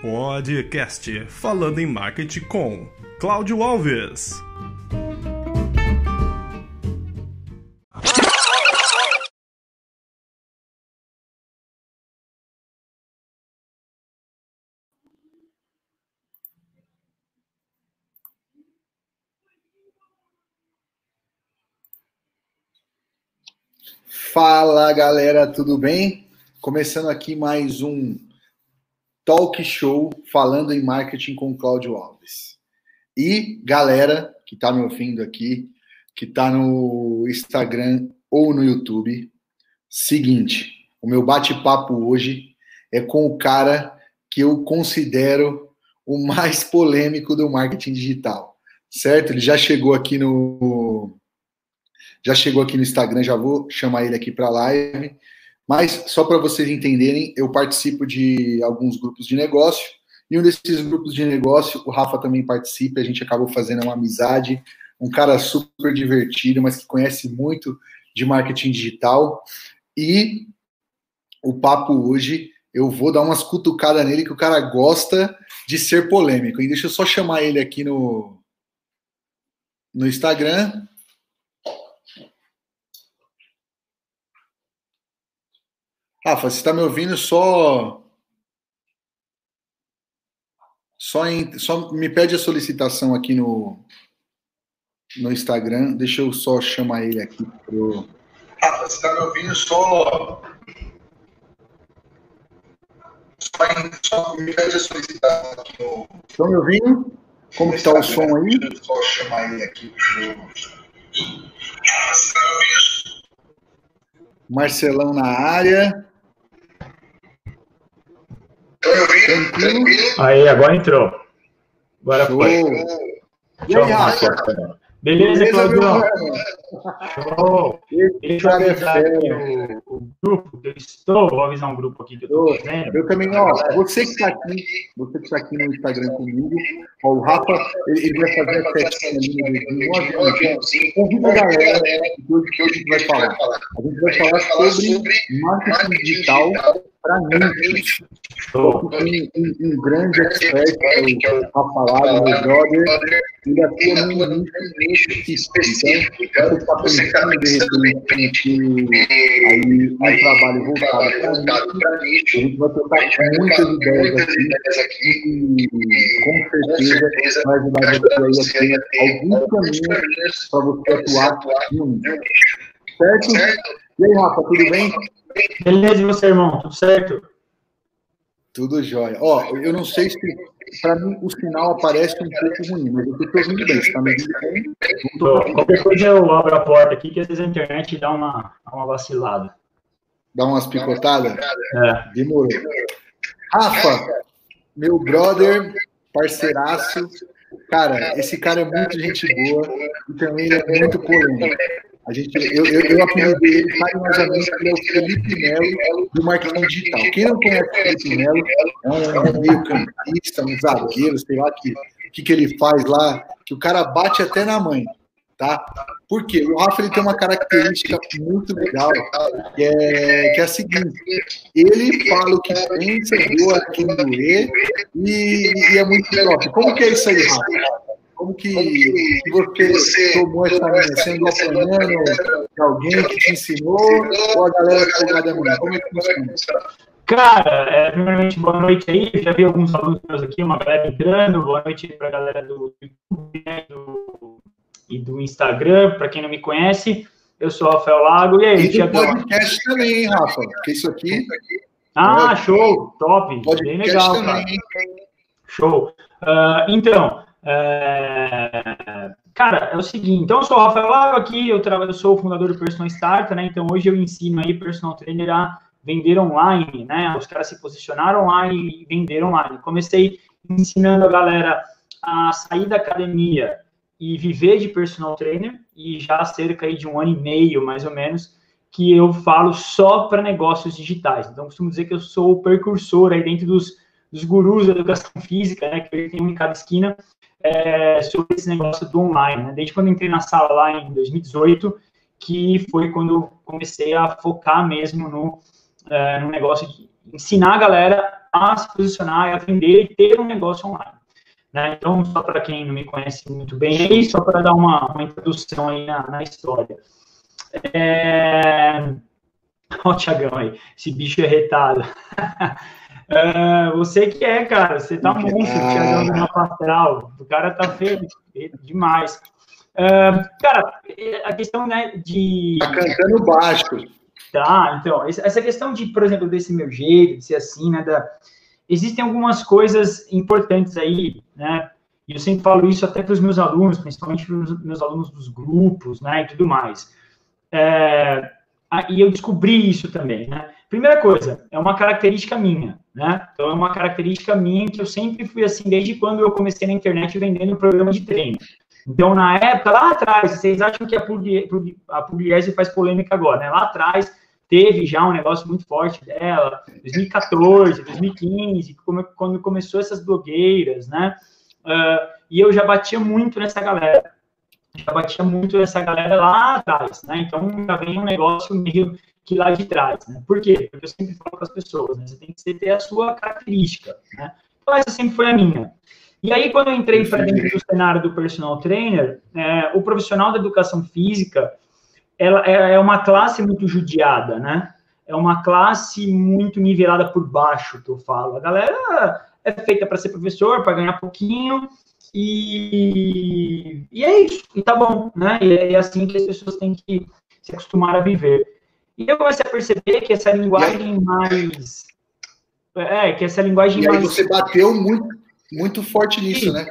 Podcast falando em marketing com Cláudio Alves. Fala galera, tudo bem? Começando aqui mais um talk show falando em marketing com Cláudio Alves. E galera que está me ouvindo aqui, que está no Instagram ou no YouTube, seguinte, o meu bate-papo hoje é com o cara que eu considero o mais polêmico do marketing digital, certo? Ele já chegou aqui no já chegou aqui no Instagram, já vou chamar ele aqui para live. Mas só para vocês entenderem, eu participo de alguns grupos de negócio. E um desses grupos de negócio, o Rafa também participa, a gente acabou fazendo uma amizade. Um cara super divertido, mas que conhece muito de marketing digital. E o papo hoje, eu vou dar umas cutucadas nele, que o cara gosta de ser polêmico. E deixa eu só chamar ele aqui no, no Instagram. Rafa, você está me ouvindo só. Só, em, só me pede a solicitação aqui no, no Instagram. Deixa eu só chamar ele aqui pro. Rafa, você está me ouvindo só. Só, em, só me pede a solicitação aqui no. Estão me ouvindo? Como está o som aí? Deixa eu só chamar ele aqui pro. Marcelão na área. Tranquilo? Aí, agora entrou. Agora foi. E aí, Rafa? Beleza, Claudião? Oh, deixa eu avisar aqui o, o, grupo que eu estou. Vou avisar um grupo aqui que eu estou fazendo. Eu também, ó. Você que está aqui, você que está aqui no Instagram comigo, ó, o Rafa, ele, ele vai fazer a festinha ali no aviãozinho. Convida a galera que hoje, que hoje a gente vai falar. A gente vai falar sobre marketing digital para. Tem um, um, grande expert, que é o Rafael, meu brother, ele atua num nicho específico. Então, está pensando, de repente, aí um trabalho voltado para nicho, a gente vai trocar muitas ideias aqui e com certeza vai ajudar você aí a ter alguns caminhos para você atuar no nicho. Certo? E aí, Rafa, tudo bem? Beleza, e você, irmão? Tudo certo? Tudo jóia. Ó, eu não sei se para mim o sinal aparece um pouco ruim, mas eu estou ouvindo bem. Está me ouvindo bem? Qualquer coisa eu abro a porta aqui, que às vezes a internet dá uma, uma vacilada. Dá umas picotadas? É. Demorou. Rafa, meu brother, parceiraço. Cara, esse cara é muito gente boa e também é muito polêmico. A gente, eu, eu, eu apelidei ele carinhosamente, ele é o Felipe Melo do marketing digital. Quem não conhece o Felipe Melo, é um meio campista, um zagueiro, sei lá que, que, que ele faz lá, que o cara bate até na mãe, tá? Por quê? O Rafa ele tem uma característica muito legal, que é, que é a seguinte, ele fala o que pensa, doa quem doer, e, e é muito top. Como que é isso aí, Rafa? Como que, que você, você tomou essa? Sendo apanhando de alguém que te ensinou ou a galera que foi da manhã? Como é que funciona? Cara, é, primeiramente, boa noite aí. já vi alguns alunos meus aqui, uma galera entrando. Boa noite para a galera do YouTube né, do, e do Instagram. Para quem não me conhece, eu sou o Rafael Lago. E aí, e do podcast também, hein, Rafa? Porque isso aqui. Ah, é, show! Top! Bem legal, também. cara. Show! Uh, então, é... Cara, é o seguinte, então eu sou o Rafael Lago aqui, eu, eu sou o fundador do Personal Starter, né? Então hoje eu ensino aí personal trainer a vender online, né? Os caras se posicionaram online e vender online. Comecei ensinando a galera a sair da academia e viver de personal trainer, e já há cerca aí de um ano e meio, mais ou menos, que eu falo só para negócios digitais. Então, costumo dizer que eu sou o precursor aí dentro dos, dos gurus da educação física, né? Que tem um em cada esquina, é, sobre esse negócio do online, né? Desde quando entrei na sala lá em 2018, que foi quando eu comecei a focar mesmo no, é, no negócio de ensinar a galera a se posicionar, a vender e ter um negócio online. Né? Então, só para quem não me conhece muito bem, só para dar uma, uma, introdução aí na, na história. É... Olha o Thiagão aí, esse bicho é retado. é, você que é, cara, você tá monstro, ah. Thiagão do mapa astral. O cara tá feio demais. É, cara, a questão né, de. Tá cantando baixo. Tá, então, essa questão de, por exemplo, desse meu jeito, de ser assim, né, da, existem algumas coisas importantes aí, né? E eu sempre falo isso até para os meus alunos, principalmente para os meus alunos dos grupos, né, e tudo mais. É, e eu descobri isso também, né? Primeira coisa, é uma característica minha, né? Então, é uma característica minha que eu sempre fui assim, desde quando eu comecei na internet vendendo programa de treino. Então, na época, lá atrás, vocês acham que a Pugliese faz polêmica agora, né? Lá atrás, teve já um negócio muito forte dela, 2014, 2015, quando começou essas blogueiras, né? Uh, e eu já batia muito nessa galera, já batia muito nessa galera lá atrás, né? Então já vem um negócio meio que lá de trás, né? Por quê? Porque eu sempre falo para as pessoas, né? Você tem que ter a sua característica, né? Então essa sempre foi a minha. E aí, quando eu entrei para dentro do cenário do personal trainer, é, o profissional da educação física, ela é, é uma classe muito judiada, né? É uma classe muito nivelada por baixo, que eu falo. A galera é feita para ser professor, para ganhar pouquinho, e, e é isso, e tá bom, né? E é assim que as pessoas têm que se acostumar a viver. E eu comecei a perceber que essa linguagem mais. É, que essa linguagem e mais. Você bateu muito, muito forte nisso, né?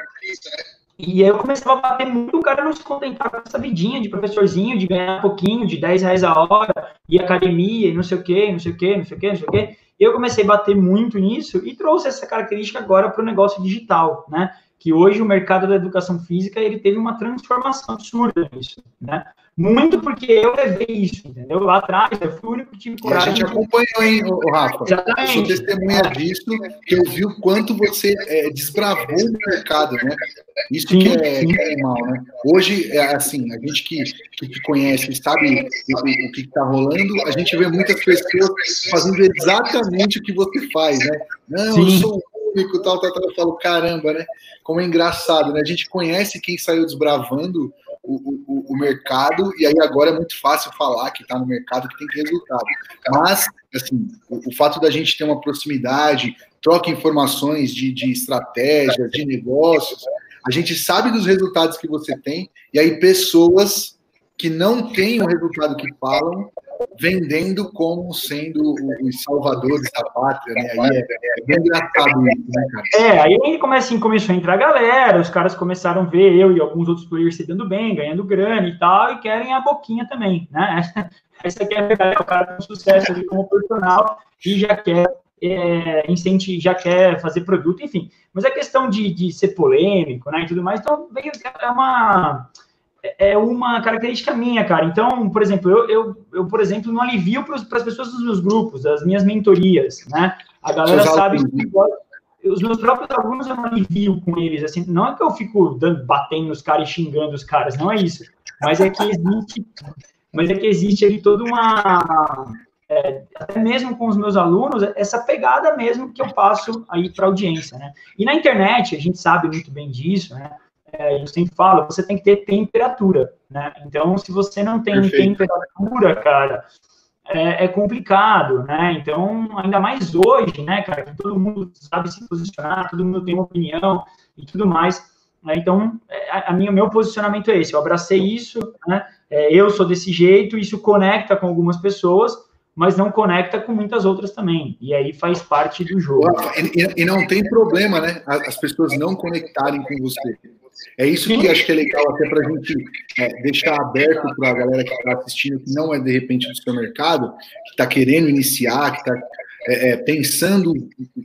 E aí eu começava a bater muito, o cara não se contentar com essa vidinha de professorzinho, de ganhar pouquinho, de 10 reais a hora, e academia, e não sei o quê, não sei o quê, não sei o quê, não sei o quê. E eu comecei a bater muito nisso e trouxe essa característica agora para o negócio digital, né? que hoje o mercado da educação física ele teve uma transformação absurda nisso, né? Muito porque eu levei isso, entendeu? Lá atrás, eu fui o único que tive coragem. a gente acompanhou, hein, Rafa? Exatamente. Eu sou testemunha disso, que eu vi o quanto você é, desbravou o mercado, né? Isso sim, que, é, que, é, animal, né? Hoje, é assim, a gente que, que te conhece, sabe o, o que está rolando, a gente vê muitas pessoas fazendo exatamente o que você faz, né? Não, sim. eu sou público, tal, tal, tal. Eu falo, caramba, né? Como é engraçado, né? A gente conhece quem saiu desbravando o, o, o mercado, e aí agora é muito fácil falar que está no mercado, que tem que resultado. Mas, assim, o, o, fato da gente ter uma proximidade, troca informações de, de estratégia, de negócios, a gente sabe dos resultados que você tem, e aí pessoas que não têm o resultado que falam, vendendo como sendo os salvadores da pátria, né? Aí é, é bem engraçado isso, né, cara? É, aí começa, assim, começou a entrar a galera, os caras começaram a ver eu e alguns outros players se dando bem, ganhando grana e tal, e querem a boquinha também, né? Essa aqui é a verdade, o cara tem sucesso ali como personal e já quer é, incentivar, já quer fazer produto, enfim. Mas a questão de, de ser polêmico, né, e tudo mais, então é uma é uma característica minha, cara. Então, por exemplo, eu, eu, eu por exemplo, não alivio para as pessoas dos meus grupos, das minhas mentorias, né? A galera sabe que os meus próprios alunos eu não alivio com eles, assim, não é que eu fico dando, batendo nos caras e xingando os caras, não é isso. Mas é que existe, mas é que existe ali toda uma é, até mesmo com os meus alunos, essa pegada mesmo que eu passo aí para a audiência, né? E na internet, a gente sabe muito bem disso, né? É, eu sempre falo, você tem que ter temperatura, né? Então, se você não tem Perfeito. temperatura, cara, é, é, complicado, né? Então, ainda mais hoje, né, cara, que todo mundo sabe se posicionar, todo mundo tem uma opinião e tudo mais. Né? Então, é, a, a minha, meu posicionamento é esse. Eu abracei isso, né? É, eu sou desse jeito, isso conecta com algumas pessoas, mas não conecta com muitas outras também. E aí faz parte do jogo. E, e não tem problema, né? As pessoas não conectarem com você. É isso que acho que é legal até para a gente é, deixar aberto para a galera que está assistindo, que não é de repente do seu mercado, que está querendo iniciar, que está é, é, pensando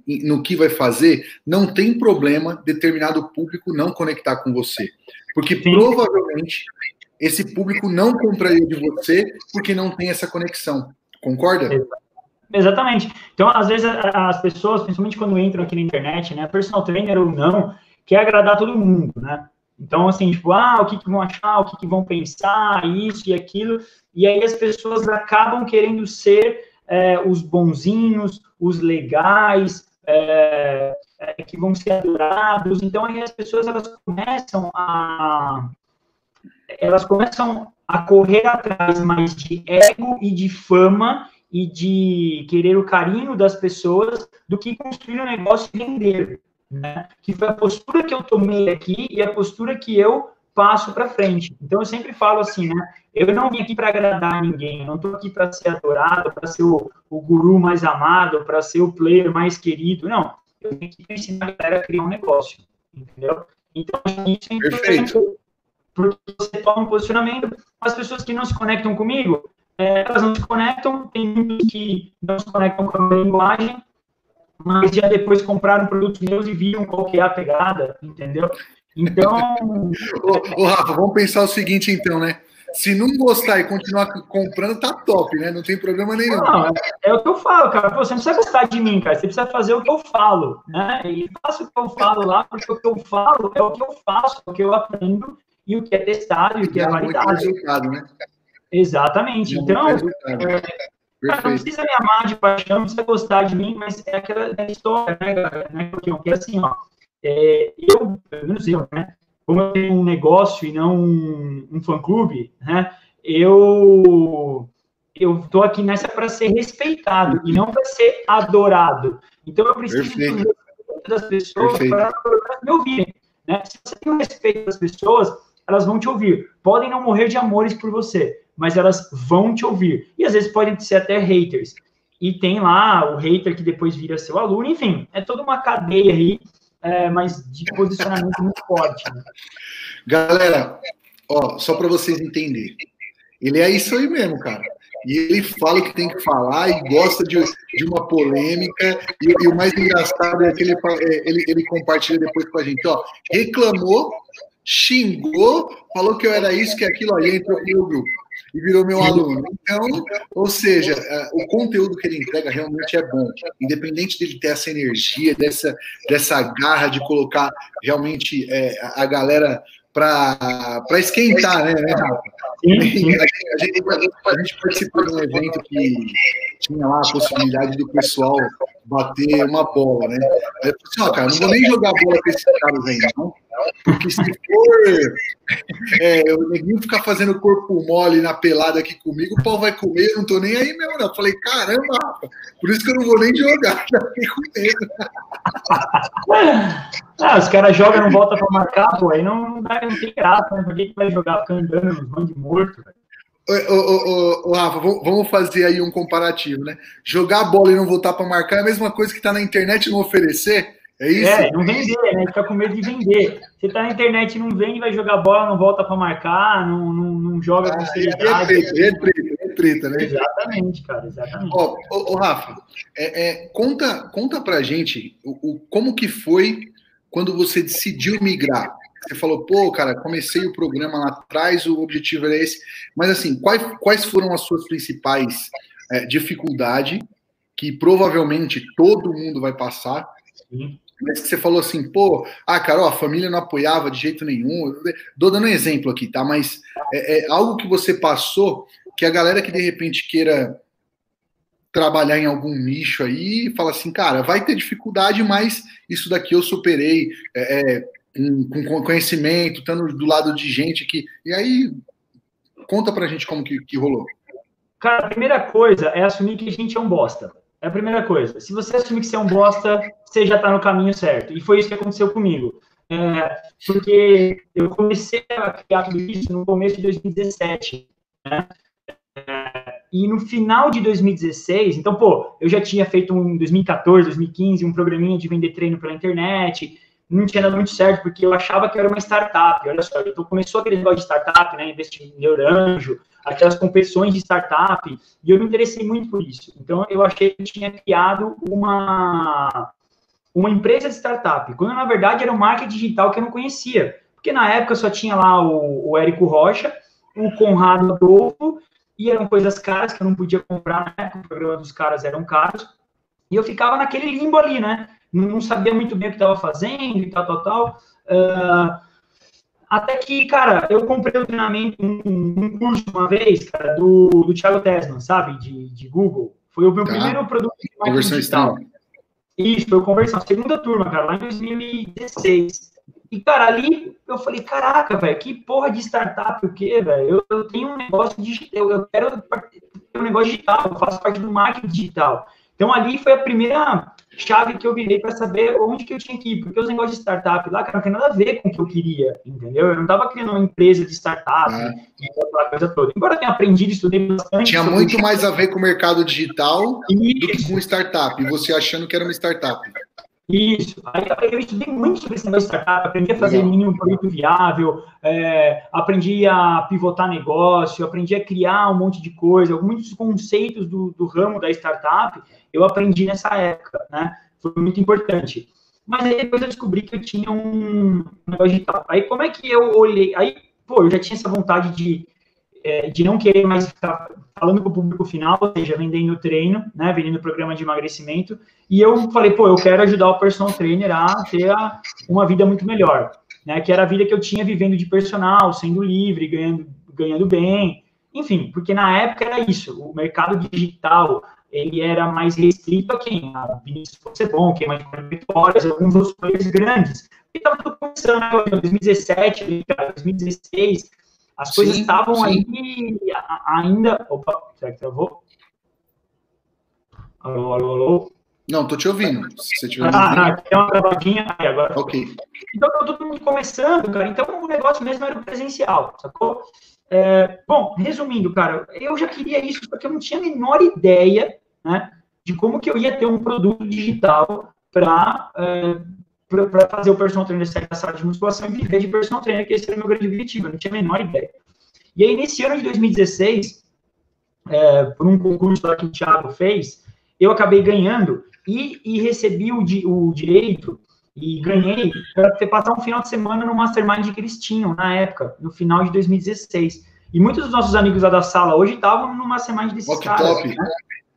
no que vai fazer, não tem problema determinado público não conectar com você. Porque Sim. provavelmente esse público não compraria de você porque não tem essa conexão. Concorda? Exatamente. Então, às vezes, as pessoas, principalmente quando entram aqui na internet, né, personal trainer ou não, quer agradar todo mundo, né? Então, assim, tipo, ah, o que, que vão achar, o que, que vão pensar, isso e aquilo, e aí as pessoas acabam querendo ser é, os bonzinhos, os legais, é, é, que vão ser adorados. Então, aí as pessoas elas começam a elas começam a correr atrás mais de ego e de fama e de querer o carinho das pessoas do que construir um negócio e vender. Né? Que foi a postura que eu tomei aqui e a postura que eu passo para frente. Então eu sempre falo assim, né? Eu não vim aqui para agradar ninguém, eu não estou aqui para ser adorado, para ser o, o, guru mais amado, para ser o player mais querido. Não, eu vim aqui para ensinar a galera a criar um negócio, entendeu? Então isso é importante, porque você toma um posicionamento. As pessoas que não se conectam comigo, é, elas não se conectam, tem muitos que não se conectam com a minha linguagem, mas já depois compraram produtos meus e viram qual que é a pegada, entendeu? Então. ô, ô, Rafa, vamos pensar o seguinte, então, né? Se não gostar e continuar comprando, tá top, né? Não tem problema nenhum. Não, é, é o que eu falo, cara. Pô, você não precisa gostar de mim, cara. Você precisa fazer o que eu falo, né? E faça o que eu falo lá, porque o que eu falo é o que eu faço, é o que eu aprendo e o que é testado e o que é validado. Resultado, né? Exatamente. Então, é, não precisa me amar de paixão, não precisa gostar de mim, mas é aquela história, né, galera? Né, porque assim, ó, é, eu, não sei, né? Como eu tenho um negócio e não um, um fã-clube, né? Eu eu tô aqui nessa para ser respeitado e não para ser adorado. Então eu preciso das pessoas para me ouvirem. Né? Se você tem o respeito das pessoas, elas vão te ouvir. Podem não morrer de amores por você, mas elas vão te ouvir. E às vezes podem ser até haters. E tem lá o hater que depois vira seu aluno, enfim, é toda uma cadeia aí, é, mas de posicionamento muito forte. Né? Galera, ó, só para vocês entenderem, ele é isso aí mesmo, cara. E ele fala o que tem que falar e gosta de, de uma polêmica. E, e, o mais engraçado é que ele, é, ele, ele compartilha depois com a gente, ó. Reclamou xingou, falou que eu era isso, que aquilo, aí entrou no meu grupo e virou meu aluno. Então, ou seja, é, o conteúdo que ele entrega realmente é bom, independente dele ter essa energia, dessa, dessa garra de colocar realmente é, a galera para esquentar, né, né a, gente, a, gente, a gente participou de um evento que tinha lá a possibilidade do pessoal bater uma bola, né? Aí eu falei assim, ó, cara, não vou nem jogar bola com esses caras não. Porque se for é, o neguinho ficar fazendo corpo mole na pelada aqui comigo, o pau vai comer, eu não tô nem aí mesmo, não. Eu falei, caramba, Rafa, por isso que eu não vou nem jogar, já fiquei com medo. Ah, os caras jogam e não voltam pra marcar, pô, aí não, não, dá, não tem graça, né? Por que, que vai jogar ficando andando nos de morto, velho? Ô, ô, ô, Rafa, vamos fazer aí um comparativo, né? Jogar bola e não voltar para marcar é a mesma coisa que tá na internet e não oferecer. É isso? É, não vender, né? Fica com medo de vender. Você tá na internet e não vende, vai jogar bola, não volta para marcar, não, não, não joga com ah, seriedade. É treta, é treta, é treta, né? Exatamente, cara, exatamente. Ó, ô, ô Rafa, é, é, conta, conta pra gente o, o, como que foi quando você decidiu migrar. Você falou, pô, cara, comecei o programa lá atrás, o objetivo era esse. Mas assim, quais, quais foram as suas principais é, dificuldades que provavelmente todo mundo vai passar? Sim mas que você falou assim, pô, ah, Carol, a família não apoiava de jeito nenhum. Dou dando um exemplo aqui, tá? Mas é, é, algo que você passou que a galera que de repente queira trabalhar em algum nicho aí fala assim, cara, vai ter dificuldade, mas isso daqui eu superei é, é com conhecimento, estando do lado de gente que. E aí, conta pra gente como que, que rolou. Cara, a primeira coisa é assumir que a gente é um bosta. É a primeira coisa. Se você assumir que você é um bosta, você já está no caminho certo. E foi isso que aconteceu comigo. É, porque eu comecei a criar tudo isso no começo de 2017. Né? É, e no final de 2016, então, pô, eu já tinha feito um, em 2014, 2015, um programinha de vender treino pela internet. Não tinha dado muito certo, porque eu achava que eu era uma startup. Olha só, então começou aquele negócio de startup, né? Investir em Neuranjo, aquelas competições de startup, e eu me interessei muito por isso. Então, eu achei que tinha criado uma, uma empresa de startup, quando na verdade era um marketing digital que eu não conhecia. Porque na época só tinha lá o, o Érico Rocha, o Conrado Adolfo, e eram coisas caras que eu não podia comprar, né? O programa dos caras eram caros. E eu ficava naquele limbo ali, né? Não sabia muito bem o que estava fazendo e tal, tal, tal. Uh, até que, cara, eu comprei o treinamento, um, um curso uma vez, cara, do, do Thiago Tesman, sabe? De, de Google. Foi o meu tá. primeiro produto de marketing digital. Isso, foi o Conversão, segunda turma, cara, lá em 2016. E, cara, ali eu falei, caraca, velho, que porra de startup o quê, velho? Eu, eu, tenho um negócio digital, eu quero ter um negócio digital, eu faço parte do marketing digital. Então, ali foi a primeira chave que eu virei para saber onde que eu tinha que ir, porque os negócios de startup lá, cara, não tem nada a ver com o que eu queria, entendeu? Eu não estava criando uma empresa de startup é. e aquela coisa toda. Embora eu tenha aprendido, estudei bastante. Tinha muito mais a ver com o mercado digital Isso. do que com startup, você achando que era uma startup. Isso. Aí eu estudei muito sobre esse negócio de startup, aprendi a fazer Legal. mínimo produto viável, é, aprendi a pivotar negócio, aprendi a criar um monte de coisa, muitos conceitos do, do ramo da startup eu aprendi nessa época, né? Foi muito importante. Mas aí depois eu descobri que eu tinha um negócio digital. Aí como é que eu olhei? Aí, pô, eu já tinha essa vontade de, é, de não querer mais ficar falando com o público final, ou seja, vendendo treino, né, vendendo programa de emagrecimento, e eu falei, pô, eu quero ajudar o personal trainer a ter a, uma vida muito melhor, né, que era a vida que eu tinha vivendo de personal, sendo livre, ganhando, ganhando bem, enfim, porque na época era isso, o mercado digital, ele era mais restrito a quem? A Vinícius fosse bom, quem mais vitórias, alguns outros players grandes. E estava tudo começando, né? 2017, 2016, as sim, coisas estavam aí ainda. Opa, será que travou? Alô, alô, alô. Não, tô te ouvindo. Se você tiver ah, tem uma travadinha aí agora. Ok. Então, tá todo mundo começando, cara. Então, o negócio mesmo era o presencial, sacou? É, bom, resumindo, cara, eu já queria isso porque eu não tinha a menor ideia né, de como que eu ia ter um produto digital para é, para fazer o personal trainer sair da sala de musculação e viver de personal trainer, que esse era o meu grande objetivo, eu não tinha a menor ideia. E aí, nesse ano de 2016, é, por um concurso lá que o Thiago fez, eu acabei ganhando e, e recebi o, di, o direito e ganhei para passar um final de semana no Mastermind que eles tinham na época, no final de 2016. E muitos dos nossos amigos lá da sala hoje estavam no Mastermind desses caras. Top. Né?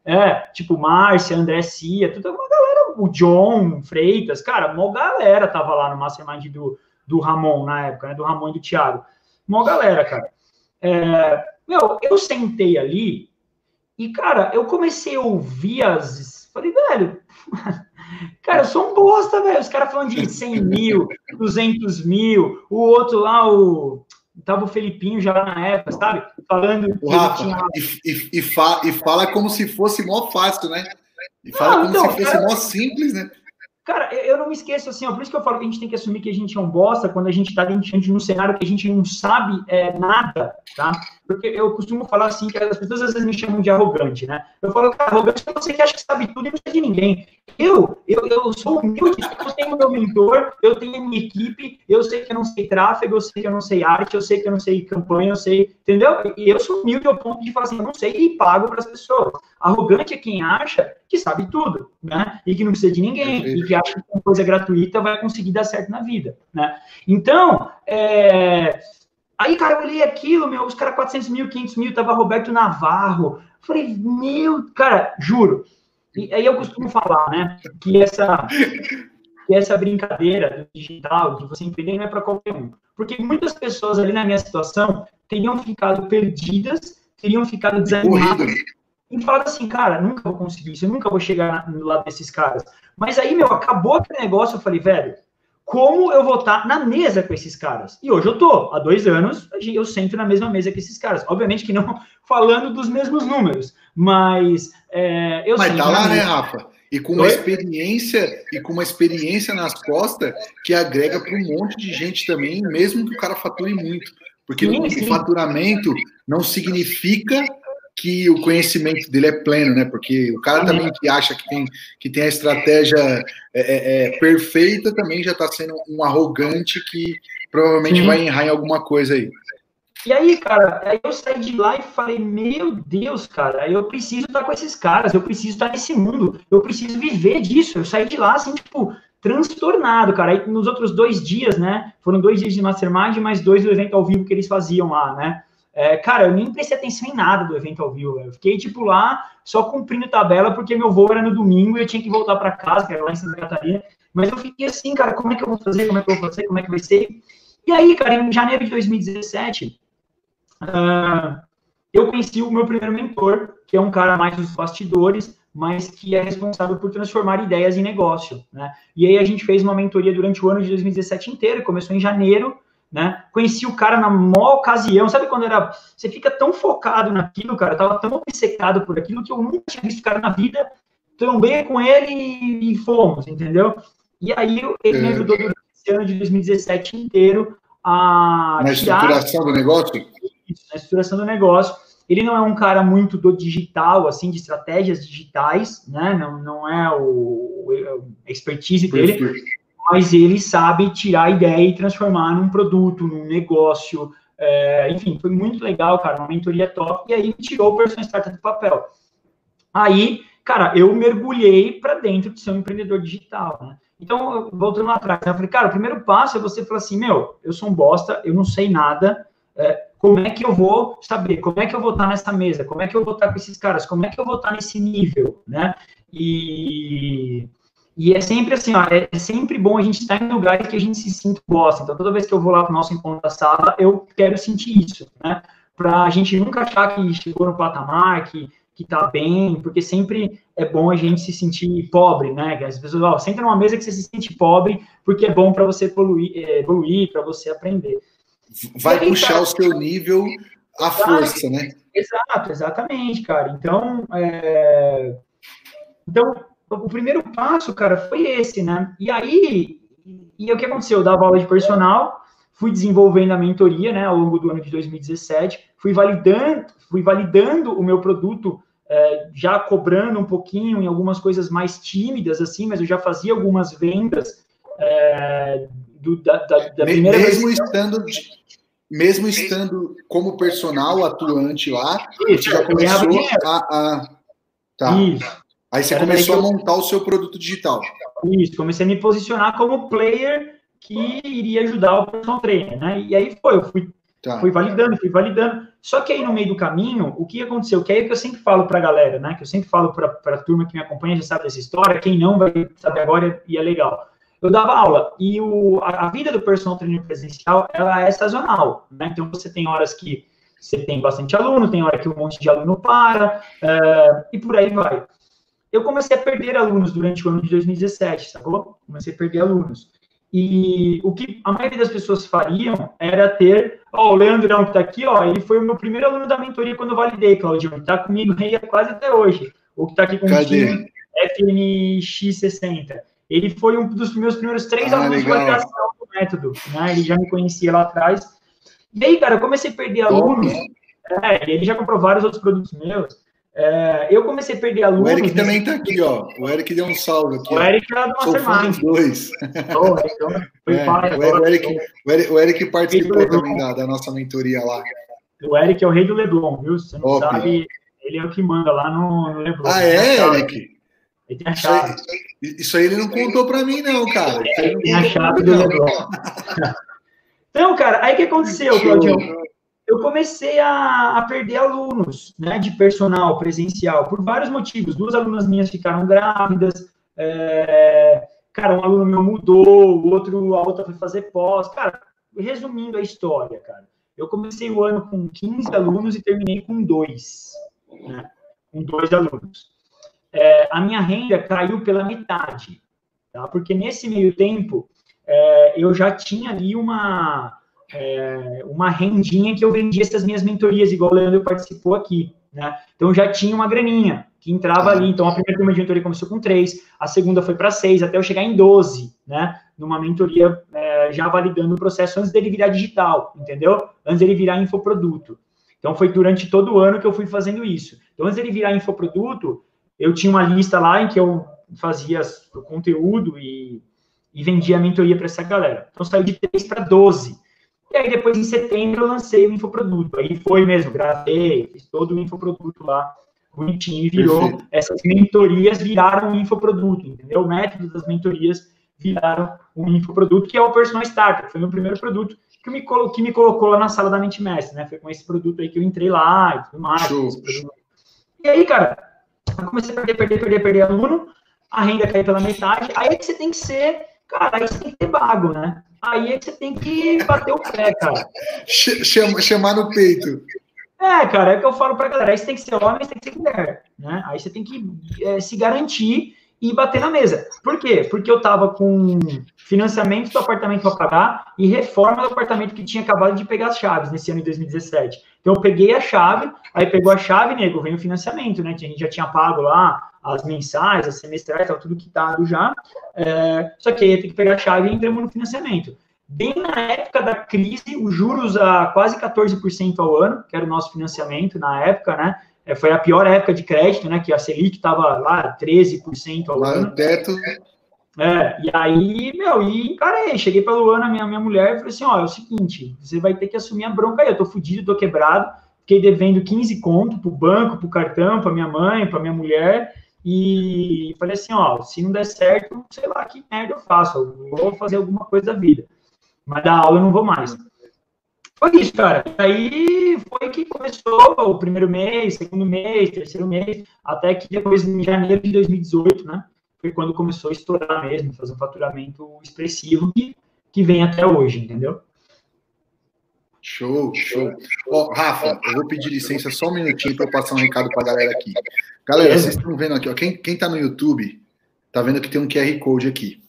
É, tipo Márcia, André Cia, toda uma galera, o John Freitas, cara, uma galera tava lá no Mastermind do, do Ramon na época, né? Do Ramon e do Thiago. Uma galera, cara. É, meu, eu sentei ali e, cara, eu comecei a ouvir as. Falei, velho, Cara, eu sou um bosta, velho. Os caras falando de 100 mil, 200 mil. O outro lá, o. Tava o Felipinho já na época, sabe? Falando. Rafa, tinha... e, e, fala, e fala como se fosse mó fácil, né? E fala não, como então, se fosse cara... mó simples, né? Cara, eu não me esqueço assim, ó, por isso que eu falo que a gente tem que assumir que a gente é um bosta quando a gente está diante de um cenário que a gente não sabe é, nada, tá? Porque eu costumo falar assim, que as pessoas às vezes me chamam de arrogante, né? Eu falo, cara, arrogante é você que acha que sabe tudo e não precisa de ninguém. Eu, eu, eu sou humilde, eu tenho meu mentor, eu tenho minha equipe, eu sei que eu não sei tráfego, eu sei que eu não sei arte, eu sei que eu não sei campanha, eu sei, entendeu? E eu sou humilde ao ponto de falar assim, eu não sei e pago para as pessoas. Arrogante é quem acha que sabe tudo, né? E que não precisa de ninguém, e que acha que uma coisa gratuita vai conseguir dar certo na vida, né? Então, é... aí, cara, eu olhei aquilo, meu, os caras 400 mil, 500 mil, tava Roberto Navarro. Falei, meu, cara, juro. E aí eu costumo falar, né, que essa, que essa brincadeira do digital, de você empreender, não é para qualquer um. Porque muitas pessoas ali na minha situação teriam ficado perdidas, teriam ficado desanimadas e falado assim, cara, nunca vou conseguir isso, eu nunca vou chegar no lado desses caras. Mas aí, meu, acabou aquele negócio, eu falei, velho, como eu vou estar na mesa com esses caras? E hoje eu tô, há dois anos, eu sento na mesma mesa que esses caras. Obviamente que não falando dos mesmos números, mas é, eu Mas tá lá, né, Rafa? E com uma experiência e com uma experiência nas costas que agrega para um monte de gente também, mesmo que o cara fature muito. Porque sim, o faturamento não significa que o conhecimento dele é pleno, né? Porque o cara também que acha que tem, que tem a estratégia é, é, é perfeita também já está sendo um arrogante que provavelmente vai errar em alguma coisa aí. E aí, cara, aí eu saí de lá e falei, meu Deus, cara, eu preciso estar com esses caras, eu preciso estar nesse mundo, eu preciso viver disso. Eu saí de lá, assim, tipo, transtornado, cara. Aí nos outros dois dias, né, foram dois dias de Mastermind, mais dois do evento ao vivo que eles faziam lá, né. É, cara, eu nem prestei atenção em nada do evento ao vivo. Eu fiquei, tipo, lá só cumprindo tabela, porque meu voo era no domingo e eu tinha que voltar para casa, que era lá em Santa Catarina. Mas eu fiquei assim, cara, como é que eu vou fazer? Como é que eu vou fazer? Como é que vai ser? E aí, cara, em janeiro de 2017, uh, eu conheci o meu primeiro mentor, que é um cara mais dos bastidores, mas que é responsável por transformar ideias em negócio, né? E aí a gente fez uma mentoria durante o ano de 2017 inteiro, começou em janeiro, né? Conheci o cara na maior ocasião, sabe quando era. Você fica tão focado naquilo, cara, eu tava tão obcecado por aquilo que eu nunca tinha visto o cara na vida, trombei com ele e, fomos, entendeu? E aí ele é. me ajudou durante esse ano de 2017 inteiro a. Na estruturação do negócio? Isso, na estruturação do negócio ele não é um cara muito do digital, assim, de estratégias digitais, né? Não, não é o, o expertise dele, mas ele sabe tirar a ideia e transformar num produto, num negócio. É, enfim, foi muito legal, cara, uma mentoria top. E aí me tirou o Person Startup do papel. Aí, cara, eu mergulhei para dentro de ser um empreendedor digital, né? Então, voltando lá atrás, eu falei, cara, o primeiro passo é você falar assim, meu, eu sou um bosta, eu não sei nada, é, como é que eu vou saber, como é que eu vou estar nessa mesa, como é que eu vou estar com esses caras, como é que eu vou estar nesse nível, né? E, e é sempre assim, ó, é, sempre bom a gente estar em lugares que a gente se sinta bosta. Então, toda vez que eu vou lá para o nosso encontro da sala, eu quero sentir isso, né? Para a gente nunca achar que chegou no patamar, que que tá bem, porque sempre é bom a gente se sentir pobre, né? As pessoas, ó, senta numa mesa que você se sente pobre, porque é bom para você evoluir, evoluir para você aprender vai aí, puxar o seu nível à força, né? Exato, exatamente, cara. Então, é... então, o primeiro passo, cara, foi esse, né? E aí, e o que aconteceu? Eu dava aula de personal, fui desenvolvendo a mentoria, né, ao longo do ano de 2017, fui validando, fui validando o meu produto, é, já cobrando um pouquinho em algumas coisas mais tímidas, assim, mas eu já fazia algumas vendas é, do, da, da, da primeira mesmo vez. estando mesmo estando como personal atuante lá, Isso, você já começou a, a, tá. Isso. Aí você Era começou a montar o seu produto digital. Isso, comecei a me posicionar como player que iria ajudar o personal trainer, né? E aí foi, eu fui, tá. fui validando, fui validando. Só que aí no meio do caminho, o que aconteceu? Que é aí que eu sempre falo para a galera, né? Que eu sempre falo para a turma que me acompanha, já sabe dessa história, quem não vai saber agora e é legal eu dava aula e o, a, a, vida do personal trainer presencial ela é sazonal, né? Então você tem horas que você tem bastante aluno, tem hora que um monte de aluno para uh, e por aí vai. Eu comecei a perder alunos durante o ano de 2017, sacou? Comecei a perder alunos. E o que a maioria das pessoas fariam era ter, ó, o Leandrão que tá aqui, ó, ele foi o meu primeiro aluno da mentoria quando eu validei, Claudio, ele tá comigo aí quase até hoje. O que tá aqui com o FNX60 ele foi um dos meus primeiros três ah, alunos legal. de validação do método, né? Ele já me conhecia lá atrás. E aí, cara, eu comecei a perder alunos. É, ele já comprou vários outros produtos meus. É, eu comecei a perder alunos. O Eric também está aqui, ó. O Eric deu um salve aqui. O ó. Eric é do Mastermind. dois. Oh, então, foi é, o, Eric, o, Eric, o Eric participou também da, da, nossa mentoria lá. O Eric é o rei do Leblon, viu? Você não Óbvio. sabe, ele é o que manda lá no, no Leblon. Ah, é, Eric? Ele tem a chave. Isso aí, isso aí ele não contou para mim, não, cara. Ele tem a chave do Leblon. Então, cara, aí o que aconteceu, Claudio? Eu comecei a, a, perder alunos, né, de personal presencial, por vários motivos. Duas alunas minhas ficaram grávidas, é, cara, um aluno meu mudou, o outro, a outra foi fazer pós. Cara, resumindo a história, cara, eu comecei o ano com 15 alunos e terminei com dois, né, com dois alunos é, a minha renda caiu pela metade, tá? Porque nesse meio tempo é, eu já tinha ali uma é, uma rendinha que eu vendia essas minhas mentorias, igual o Leandro participou aqui, né? Então já tinha uma graninha que entrava ali. Então a primeira turma de mentoria começou com três, a segunda foi para seis, até eu chegar em 12, né? Numa mentoria é, já validando o processo antes dele virar digital, entendeu? Antes dele virar infoproduto. Então foi durante todo o ano que eu fui fazendo isso. Então antes dele virar infoproduto, eu tinha uma lista lá em que eu fazia o conteúdo e, e vendia a mentoria para essa galera. Então saiu de 3 para 12. E aí depois em setembro eu lancei o infoproduto. Aí foi mesmo, gravei, fiz todo o infoproduto lá, bonitinho, e virou. Perfeito. Essas mentorias viraram um infoproduto, entendeu? O método das mentorias viraram um infoproduto, que é o Personal Starter, foi o meu primeiro produto que me, que me colocou lá na sala da Mente Mestre, né? Foi com esse produto aí que eu entrei lá e tudo mais. E aí, cara, eu comecei a perder, perder, perder, perder aluno, a renda caiu pela metade, aí é que você tem que ser, cara, aí você tem que ter bago, né? Aí é que você tem que bater o pé, cara. Chama, chamar no peito. É, cara, é o que eu falo pra galera. Aí você tem que ser homem, você tem que ser mulher, né? Aí você tem que é, se garantir e bater na mesa. Por quê? Porque eu tava com financiamento do apartamento para pagar e reforma do apartamento que tinha acabado de pegar as chaves nesse ano de 2017. Então eu peguei a chave, aí pegou a chave, nego, vem o financiamento, né? Que a gente já tinha pago lá as mensais, as semestrais, tudo quitado já. É, só que aí tem que pegar a chave e entramos no financiamento. Bem na época da crise, os juros a quase 14% ao ano, que era o nosso financiamento na época, né? É, foi a pior época de crédito, né? Que a Selic estava lá 13% ao lá ano. No teto. É, e aí, meu, e encarei, cheguei pra Luana, minha, minha mulher, e falei assim, ó, é o seguinte, você vai ter que assumir a bronca aí, eu tô fudido, tô quebrado, fiquei devendo 15 conto pro banco, pro cartão, pra minha mãe, pra minha mulher, e falei assim, ó, se não der certo, sei lá que merda eu faço, eu vou fazer alguma coisa da vida, mas da aula eu não vou mais. Foi isso, cara. Aí foi que começou o primeiro mês, segundo mês, terceiro mês, até que depois, em janeiro de 2018, né? Foi quando começou a estourar mesmo, fazer um faturamento expressivo que, que vem até hoje, entendeu? Show, show. Ó, oh, Rafa, eu vou pedir licença só um minutinho para eu passar um recado para a galera aqui. Galera, vocês estão vendo aqui, ó, quem, quem tá no YouTube, tá vendo que tem um QR Code aqui.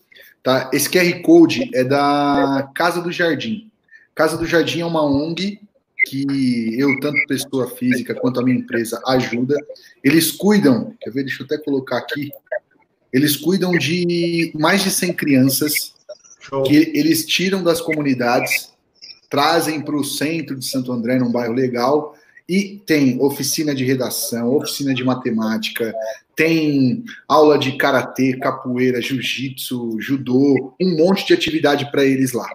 Tá? Esse QR Code é da Casa do Jardim. Casa do Jardim é uma ONG que eu, tanto pessoa física quanto a minha empresa, ajuda. Eles cuidam, quer ver? Deixa eu até colocar aqui. Eles cuidam de mais de 100 crianças que eles tiram das comunidades, trazem para o centro de Santo André, num bairro legal, e tem oficina de redação, oficina de matemática, tem aula de karatê, capoeira, jiu-jitsu, judô, um monte de atividade para eles lá.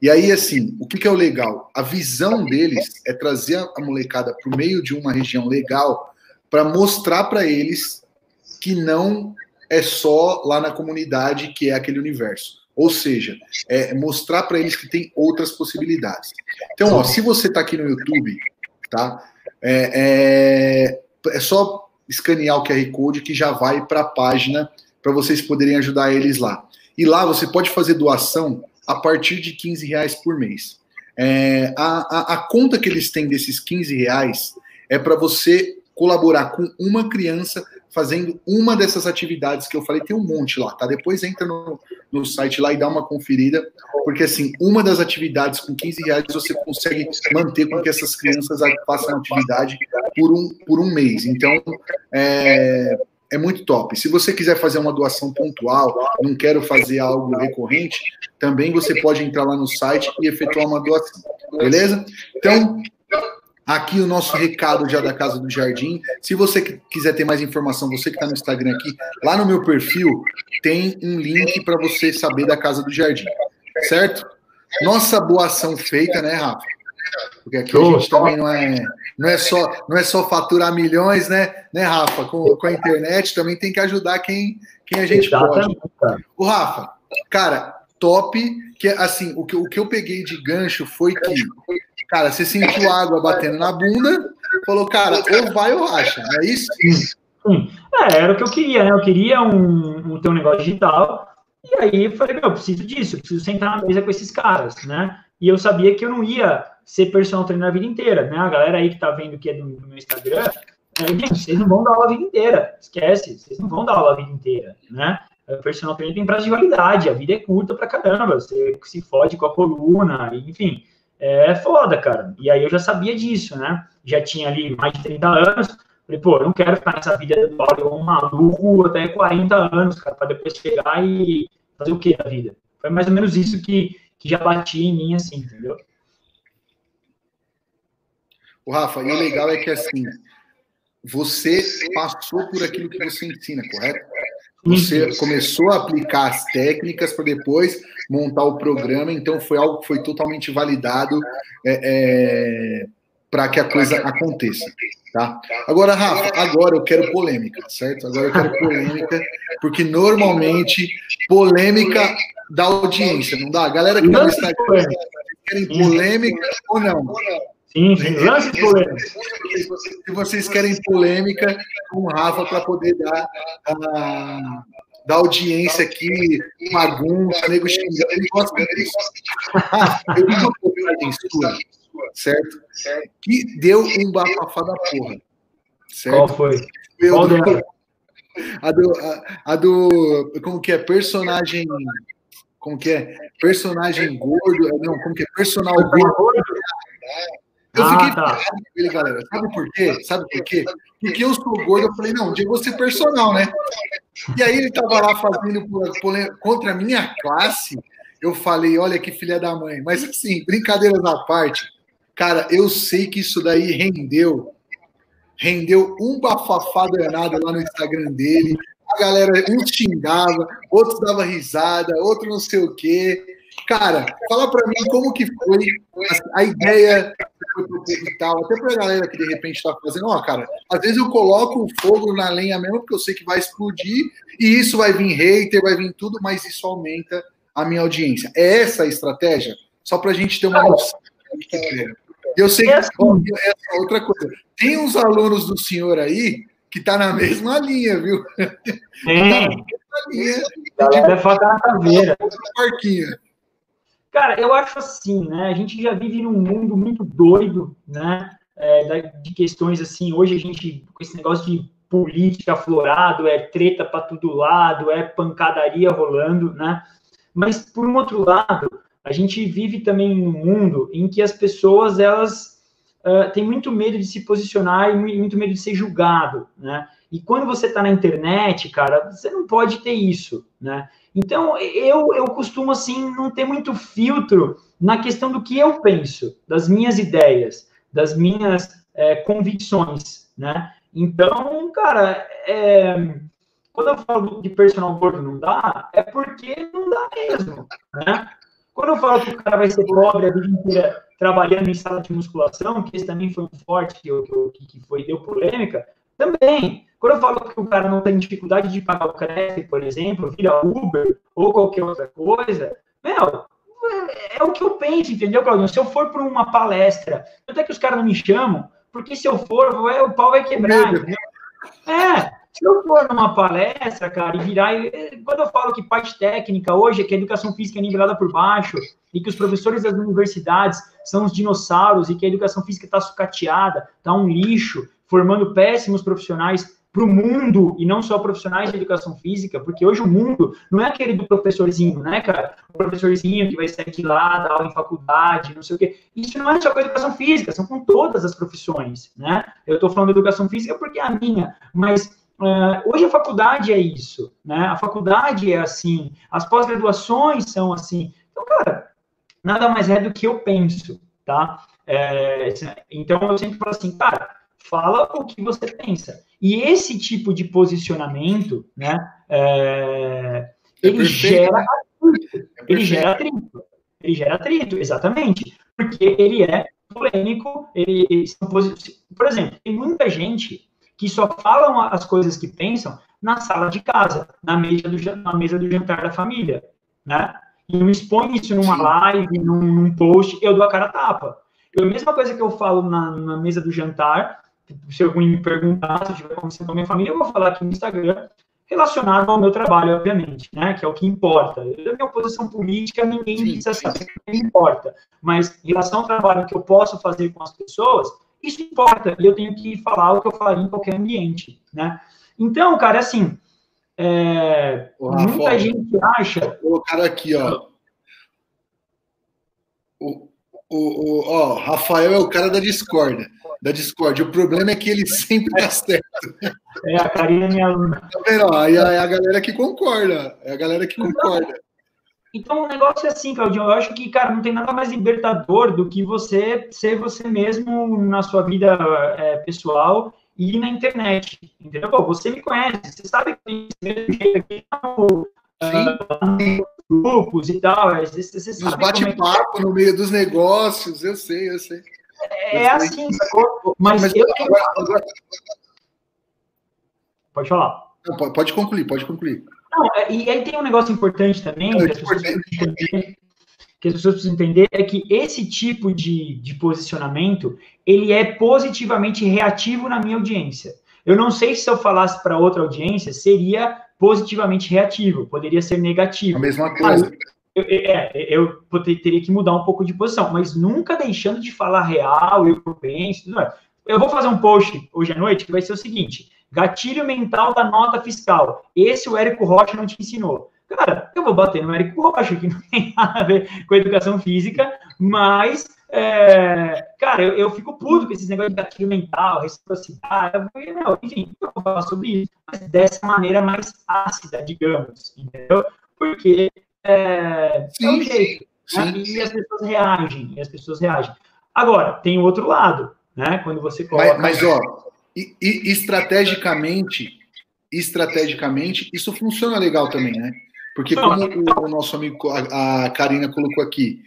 E aí, assim, o que, que é o legal? A visão deles é trazer a molecada para o meio de uma região legal para mostrar para eles que não é só lá na comunidade que é aquele universo. Ou seja, é mostrar para eles que tem outras possibilidades. Então, ó, se você está aqui no YouTube, tá? É, é, é só escanear o QR Code que já vai para a página para vocês poderem ajudar eles lá. E lá você pode fazer doação a partir de 15 reais por mês. É, a, a, a, conta que eles têm desses 15 reais é para você colaborar com uma criança fazendo uma dessas atividades que eu falei, tem um monte lá, tá? Depois entra no, no site lá e dá uma conferida, porque assim, uma das atividades com 15 reais você consegue manter com que essas crianças façam atividade por um, por um mês. Então, é, é muito top. Se você quiser fazer uma doação pontual, não quero fazer algo recorrente, também você pode entrar lá no site e efetuar uma doação. Beleza? Então, aqui o nosso recado já da Casa do Jardim. Se você quiser ter mais informação, você que está no Instagram aqui, lá no meu perfil tem um link para você saber da Casa do Jardim. Certo? Nossa boa ação feita, né, Rafa? Porque aqui a gente também não é, não é só não é só faturar milhões, né, né, Rafa? Com, com a internet também tem que ajudar quem, quem a gente Exatamente. pode. O Rafa, cara, top. Que assim, o que, o que eu peguei de gancho foi que, cara, você sentiu água batendo na bunda, falou, cara, ou vai ou racha, é isso? Sim. É, era o que eu queria, né? Eu queria um, um ter um negócio digital. E aí eu falei, meu, eu preciso disso, eu preciso sentar na mesa com esses caras, né? E eu sabia que eu não ia ser personal trainer a vida inteira, né? A galera aí que tá vendo que é do, do meu Instagram, é, gente, vocês não vão dar aula a vida inteira, esquece, vocês não vão dar aula a vida inteira, né? O personal trainer tem prazo de validade, a vida é curta pra caramba, você se fode com a coluna, enfim, é foda, cara. E aí eu já sabia disso, né? Já tinha ali mais de 30 anos, falei, pô, eu não quero ficar nessa vida do aula um maluco até 40 anos, cara, pra depois chegar e fazer o que da vida? Foi mais ou menos isso que, que já batia em mim, assim, entendeu? O Rafa, e o legal é que assim, você passou por aquilo que você ensina, correto? Você começou a aplicar as técnicas para depois montar o programa, então foi algo que foi totalmente validado é, é, para que a coisa aconteça. Tá? Agora, Rafa, agora eu quero polêmica, certo? Agora eu quero polêmica, porque normalmente polêmica dá audiência, não dá? A galera que não está querem polêmica ou não? Sim, sim. Lance polêmica. Se vocês querem polêmica com o Rafa para poder dar a da audiência aqui, bagunça, nego xingando, ele gosta disso. Eu vi uma postagem sua certo? certo? Que deu um bafafá da porra. Certo? Qual foi? Qual do, a do, a, a, do. Como que é? Personagem. Como que é? Personagem gordo. Não, como que é? Personal gordo. Eu fiquei ah, tá. com ele, galera. Sabe por quê? Sabe por quê? Porque eu sou gordo, eu falei, não, um dia eu vou ser personal, né? E aí ele tava lá fazendo contra a minha classe. Eu falei, olha que filha da mãe. Mas assim, brincadeiras à parte, cara, eu sei que isso daí rendeu. Rendeu um bafafá danado lá no Instagram dele. A galera, um xingava, outros dava risada, outro não sei o quê. Cara, fala para mim como que foi a ideia e tal, até para a galera que de repente está fazendo, ó, cara, às vezes eu coloco o fogo na lenha mesmo, porque eu sei que vai explodir, e isso vai vir hater, vai vir tudo, mas isso aumenta a minha audiência. É essa a estratégia? Só para a gente ter uma noção. Eu sei que ó, essa outra coisa. Tem uns alunos do senhor aí que tá na mesma linha, viu? Tem. Tá na mesma linha. Galera, é focar na caveira. Parquinha. Cara, eu acho assim, né? A gente já vive num mundo muito doido, né? É, de questões assim. Hoje a gente, com esse negócio de política aflorado, é treta para todo lado, é pancadaria rolando, né? Mas, por um outro lado, a gente vive também num mundo em que as pessoas, elas uh, têm muito medo de se posicionar e muito medo de ser julgado, né? E quando você está na internet, cara, você não pode ter isso, né? Então, eu, eu costumo, assim, não ter muito filtro na questão do que eu penso, das minhas ideias, das minhas é, convicções, né? Então, cara, é, quando eu falo de personal gordo não dá, é porque não dá mesmo, né? Quando eu falo que o cara vai ser pobre a vida inteira trabalhando em sala de musculação, que esse também foi um forte que, que foi, deu polêmica, também. Quando eu falo que o cara não tem dificuldade de pagar o crédito, por exemplo, vira Uber ou qualquer outra coisa, meu, é, é o que eu penso, entendeu, Claudinho? Se eu for para uma palestra, até que os caras não me chamam, porque se eu for, o pau vai quebrar, entendeu? É, se eu for numa palestra, cara, e virar. Quando eu falo que parte técnica hoje é que a educação física é nivelada por baixo, e que os professores das universidades são os dinossauros, e que a educação física está sucateada, está um lixo, formando péssimos profissionais para o mundo e não só profissionais de educação física, porque hoje o mundo não é aquele do professorzinho, né, cara? O professorzinho que vai sair de lá, dar aula em faculdade, não sei o quê. Isso não é só com a educação física, são com todas as profissões, né? Eu estou falando de educação física porque é a minha, mas uh, hoje a faculdade é isso, né? A faculdade é assim, as pós-graduações são assim. Então, cara, nada mais é do que eu penso, tá? É, então eu sempre falo assim, cara, fala o que você pensa. E esse tipo de posicionamento, né, é, é ele gera né? atrito, ele gera atrito, ele gera atrito, exatamente, porque ele é polêmico, ele, ele, por exemplo, tem muita gente que só falam as coisas que pensam na sala de casa, na mesa do, na mesa do jantar da família, né? E não expõe isso numa live, num, num post, eu dou a cara a tapa. Eu, a mesma coisa que eu falo na, na mesa do jantar, se alguém me perguntar, se conversando com a minha família, eu vou falar aqui no Instagram, relacionado ao meu trabalho, obviamente, né? Que é o que importa. A minha posição política, ninguém sim, diz assim, não importa. Mas em relação ao trabalho que eu posso fazer com as pessoas, isso importa. E eu tenho que falar o que eu falaria em qualquer ambiente, né? Então, cara, assim, é, muita gente acha. O cara aqui, ó. O, o, o, ó, Rafael é o cara da discórdia da Discord. O problema é que ele sempre dá certo. É, a Karina é minha aluna. Tá vendo? Aí é a galera que concorda. É a galera que concorda. Então, o negócio é assim, Claudinho. Eu acho que, cara, não tem nada mais libertador do que você ser você mesmo na sua vida é, pessoal e na internet. Entendeu? Pô, você me conhece, você sabe que tem esse mesmo jeito aqui no, uh, grupos e tal. Você, você sabe bate-papo é que... no meio dos negócios, eu sei, eu sei. É assim, sacou? Mas, Mas eu agora, agora... Pode falar. Não, pode concluir, pode concluir. Não, é, e aí tem um negócio importante também, é que, as entender, que as pessoas precisam entender, é que esse tipo de, de posicionamento, ele é positivamente reativo na minha audiência. Eu não sei se eu falasse para outra audiência, seria positivamente reativo, poderia ser negativo. A mesma coisa. Eu, é, eu, teria que mudar um pouco de posição, mas nunca deixando de falar real, eu penso. Eu vou fazer um post hoje à noite que vai ser o seguinte: gatilho mental da nota fiscal. Esse o Érico Rocha não te ensinou. Cara, eu vou bater no Érico Rocha, que não tem nada a ver com educação física, mas, é, cara, eu, eu, fico puto com esses negócios de gatilho mental, reciprocidade, não, enfim, eu vou falar sobre isso, mas dessa maneira mais ácida, digamos, entendeu? Porque é, sim, é um jeito, né? e as pessoas reagem, e as pessoas reagem. Agora, tem o outro lado, né? Quando você coloca... Mas, mas ó, e, e, estrategicamente, estrategicamente, isso funciona legal também, né? Porque como o, o nosso amigo, a, a Karina colocou aqui,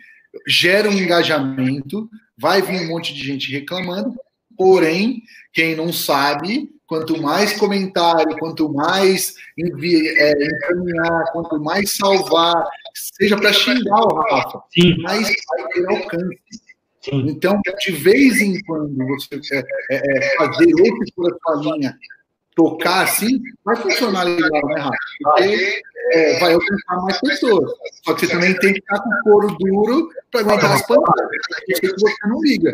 gera um engajamento, vai vir um monte de gente reclamando, porém, quem não sabe, quanto mais comentário, quanto mais envia, é, encaminhar, quanto mais salvar, seja para xingar o Rafa, Sim. mais vai ter alcance. Sim. Então, de vez em quando você é, é, é fazer outros por sua linha, tocar assim, vai funcionar legal, né, Rafa? Porque é, vai alcançar mais pessoas. Só que você também tem que estar com o couro duro para aguentar as pancadas. Porque você não liga.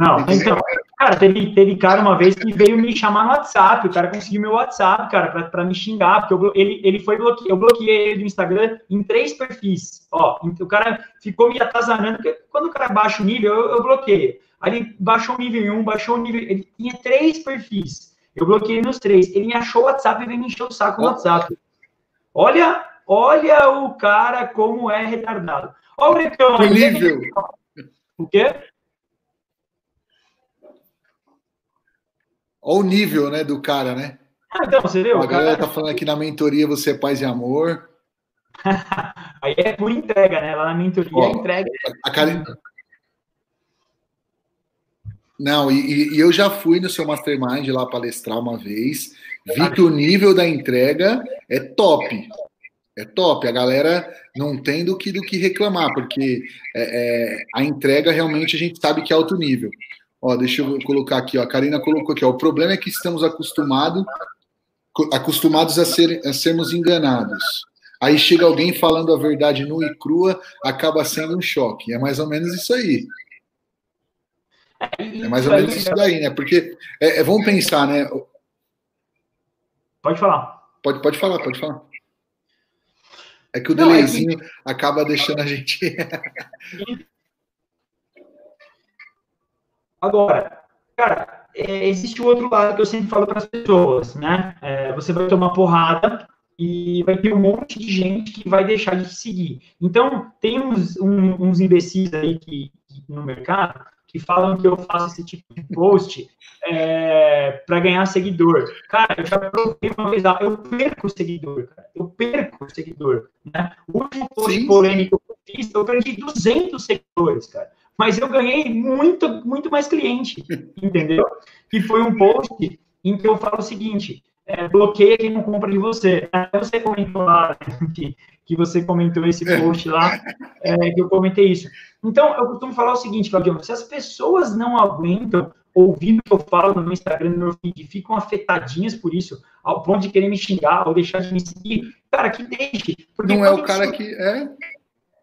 Não, então, cara, teve, teve cara uma vez que veio me chamar no WhatsApp, o cara conseguiu meu WhatsApp, cara, pra, pra me xingar, porque eu, ele, ele foi bloqueado, eu bloqueei ele do Instagram em três perfis, ó, o cara ficou me atazanando, porque quando o cara baixa o nível, eu, eu bloqueio, aí ele baixou o nível em um, baixou o nível, ele tinha três perfis, eu bloqueei nos três, ele me achou o WhatsApp e veio me encher o saco no WhatsApp, olha, olha o cara como é retardado, olha o reclamo, o nível, o quê? Olha o nível, né, do cara, né? Ah, então, você viu? A galera tá falando aqui na mentoria você é paz e amor. Aí é por entrega, né? Lá na mentoria Ó, entrega. A Karen... Não, e, e, eu já fui no seu mastermind lá palestrar uma vez, vi que o nível da entrega é top. É top. A galera não tem do que, do que reclamar, porque é, é, a entrega realmente a gente sabe que é alto nível. Ó, deixa eu colocar aqui, ó. A Karina colocou aqui, ó. O problema é que estamos acostumado, acostumados a, ser, a sermos enganados. Aí chega alguém falando a verdade nua e crua, acaba sendo um choque. É mais ou menos isso aí. É mais ou menos isso daí, né? Porque é, é, vamos pensar, né? Pode falar. Pode, pode falar, pode falar. É que o delayzinho é que... acaba deixando a gente. Agora, cara, é, existe o outro lado que eu sempre falo para as pessoas, né? É, você vai tomar porrada e vai ter um monte de gente que vai deixar de te seguir. Então, tem uns, um, uns imbecis aí que, que, no mercado que falam que eu faço esse tipo de post é, para ganhar seguidor. Cara, eu já provei uma vez, eu perco o seguidor, cara. Eu perco o seguidor. Né? O último post Sim. polêmico que eu fiz, eu perdi 200 seguidores, cara mas eu ganhei muito, muito mais cliente, entendeu? Que foi um post em que eu falo o seguinte, é, bloqueia quem não compra de você. Você comentou lá, que, que você comentou esse post lá, é, que eu comentei isso. Então, eu costumo falar o seguinte, Claudio, se as pessoas não aguentam ouvir o que eu falo no meu Instagram, no meu feed, ficam afetadinhas por isso, ao ponto de querer me xingar ou deixar de me seguir, cara, que deixe. Não é o cara que... É?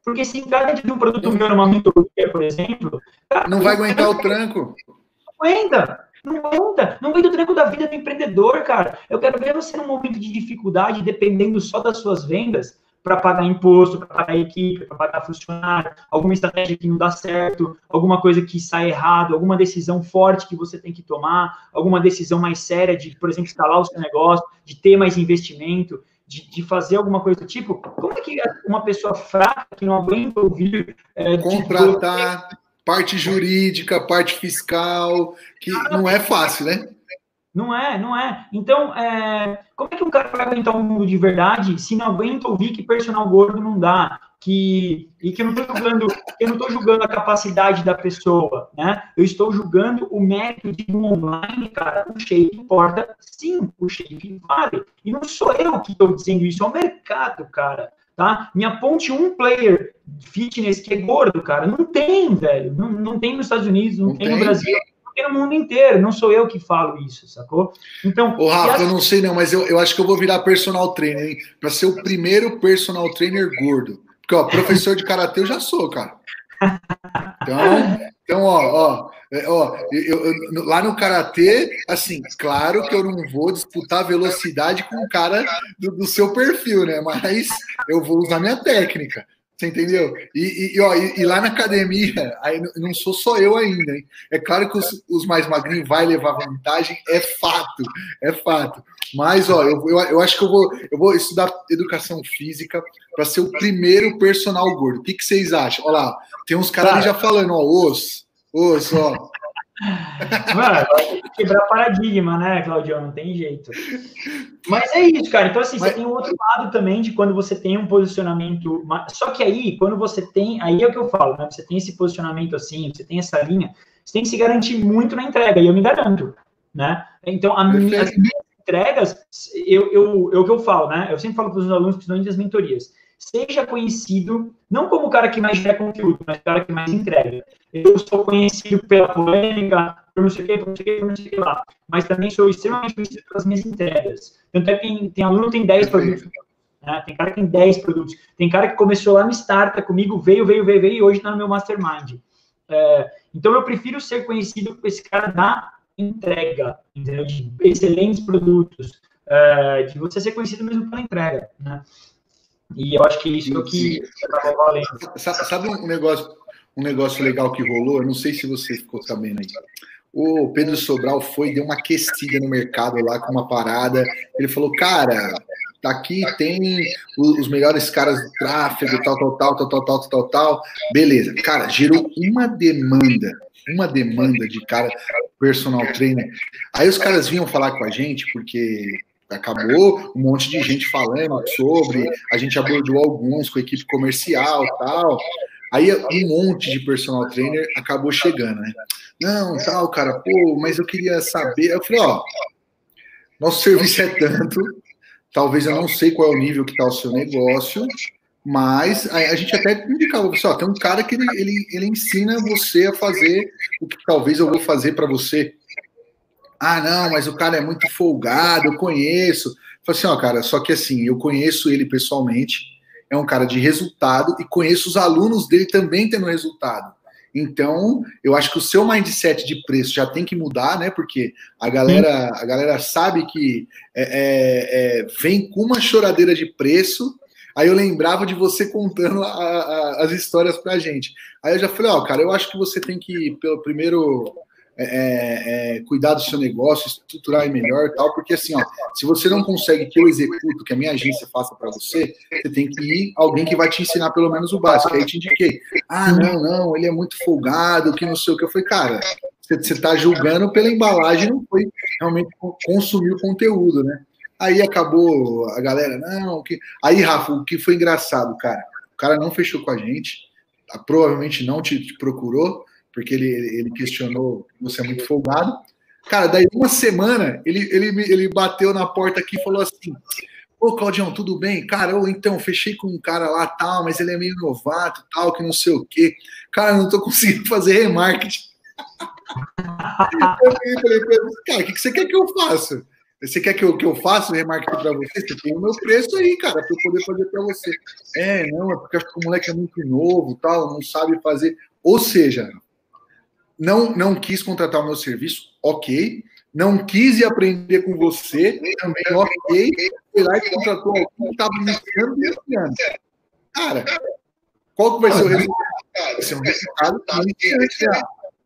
Porque se cada de um produto meu numa mentoria, por exemplo. Cara, não vai aguentar o tranco. Não aguenta. Não aguenta. Não aguenta o tranco da vida do empreendedor, cara. Eu quero ver você num momento de dificuldade, dependendo só das suas vendas, para pagar imposto, para pagar equipe, para pagar funcionário, alguma estratégia que não dá certo, alguma coisa que sai errado, alguma decisão forte que você tem que tomar, alguma decisão mais séria de, por exemplo, instalar o seu negócio, de ter mais investimento de, de, fazer alguma coisa do tipo, como é que uma pessoa fraca que não aguenta ouvir. É, Contratar, parte jurídica, parte fiscal, que não é fácil, né? Não é, não é. Então, é, como é que um cara vai aguentar um mundo de verdade se não aguenta ouvir que personal gordo não dá? Que e que eu não estou julgando, eu não estou julgando a capacidade da pessoa, né? Eu estou julgando o mérito de um online, cara. O shape importa, sim, o shape vale. E não sou eu que estou dizendo isso, é o mercado, cara. Tá? Me aponte um player fitness que é gordo, cara. Não tem, velho. Não, não tem nos Estados Unidos, não, não tem, tem no Brasil no mundo inteiro, não sou eu que falo isso, sacou? Então. Ô, Rafa, eu não sei não, mas eu, eu acho que eu vou virar personal trainer, hein? Para ser o primeiro personal trainer gordo. Porque, ó, professor de karatê eu já sou, cara. Então, então ó, ó, é, ó eu, eu, lá no karatê, assim, claro que eu não vou disputar velocidade com um cara do, do seu perfil, né? Mas eu vou usar minha técnica. Você entendeu? E, e, ó, e, e, lá na academia, aí não sou só eu ainda, hein? É claro que os, os, mais magrinhos vai levar vantagem, é fato, é fato. Mas, ó, eu, eu, eu acho que eu vou, eu vou estudar educação física para ser o primeiro personal gordo. O que, que vocês acham? Olha lá, tem uns caras já falando, ó, osso, osso, ó. Mano, que quebrar paradigma, né, Claudio? Não tem jeito. Mas é isso, cara. Então, assim, Mas... você tem um outro lado também de quando você tem um posicionamento. Só que aí, quando você tem. Aí é o que eu falo, né? Você tem esse posicionamento assim, você tem essa linha, você tem que se garantir muito na entrega, e eu me garanto, né? Então, a minha, entregas, eu, eu, eu, o que eu falo, né? Eu sempre falo para os alunos que estão das mentorias seja conhecido, não como o cara que mais gera conteúdo, mas o cara que mais entrega. Eu sou conhecido pela polêmica, por não sei o que, por não sei o que, por não sei o que lá. Mas também sou extremamente conhecido pelas minhas entregas. Tanto é que tem, tem aluno que tem 10 produtos. Né? Tem cara que tem 10 produtos. Tem cara que começou lá no Starta comigo, veio, veio, veio, veio, e hoje está no meu Mastermind. É, então eu prefiro ser conhecido por esse cara da entrega, entendeu? de excelentes produtos, é, de você ser conhecido mesmo pela entrega. Né? E eu acho que isso é o que acabou valendo. Sabe um negócio, um negócio legal que rolou? Eu não sei se você ficou sabendo aí. O Pedro Sobral foi, deu uma aquecida no mercado lá com uma parada. Ele falou, cara, tá aqui tem os melhores caras do tráfego, tal, tal, tal, tal, tal, tal, tal, tal. Beleza. Cara, gerou uma demanda, uma demanda de cara personal trainer. Aí os caras vinham falar com a gente, porque acabou um monte de gente falando sobre, a gente abordou alguns com a equipe comercial tal. Aí um monte de personal trainer acabou chegando, né? Não, tal, cara, pô, mas eu queria saber. Eu falei, ó, nosso serviço é tanto, talvez eu não sei qual é o nível que tá o seu negócio, mas a, a gente até indicava, pessoal, tem um cara que ele, ele, ele ensina você a fazer o que talvez eu vou fazer para você. Ah, não, mas o cara é muito folgado, eu conheço. Falei assim, ó, cara, só que assim, eu conheço ele pessoalmente, é um cara de resultado e conheço os alunos dele também tendo resultado. Então, eu acho que o seu mindset de preço já tem que mudar, né? Porque a galera, a galera sabe que é, é, é, vem com uma choradeira de preço. Aí eu lembrava de você contando a, a, as histórias pra gente. Aí eu já falei, ó, cara, eu acho que você tem que, pelo primeiro é, é, é, cuidar do seu negócio, estruturar melhor tal, porque assim, ó, se você não consegue que eu executo, que a minha agência faça para você, você tem que ir alguém que vai te ensinar pelo menos o básico. Aí eu te indiquei, ah, não, não, ele é muito folgado, que não sei o que. Eu falei, cara, você está julgando pela embalagem, não foi realmente consumir o conteúdo, né? Aí acabou a galera, não, que. Aí, Rafa, o que foi engraçado, cara, o cara não fechou com a gente, provavelmente não te, te procurou porque ele, ele questionou que você é muito folgado. Cara, daí uma semana ele, ele, ele bateu na porta aqui e falou assim: Ô Claudião, tudo bem? Cara, eu então fechei com um cara lá tal, mas ele é meio novato tal, que não sei o quê. Cara, não tô conseguindo fazer remarketing. eu falei cara, o que, que você quer que eu faça? Você quer que eu, que eu faça o remarketing para você? Você tem o meu preço aí, cara, para eu poder fazer para você. É, não, é porque acho que o moleque é muito novo, tal, não sabe fazer. Ou seja, não, não quis contratar o meu serviço, ok. Não quis aprender com você, também ok. Foi lá e contratou alguém que estava iniciando iniciando. Cara, qual que vai ser o resultado? Vai ser um resultado iniciante.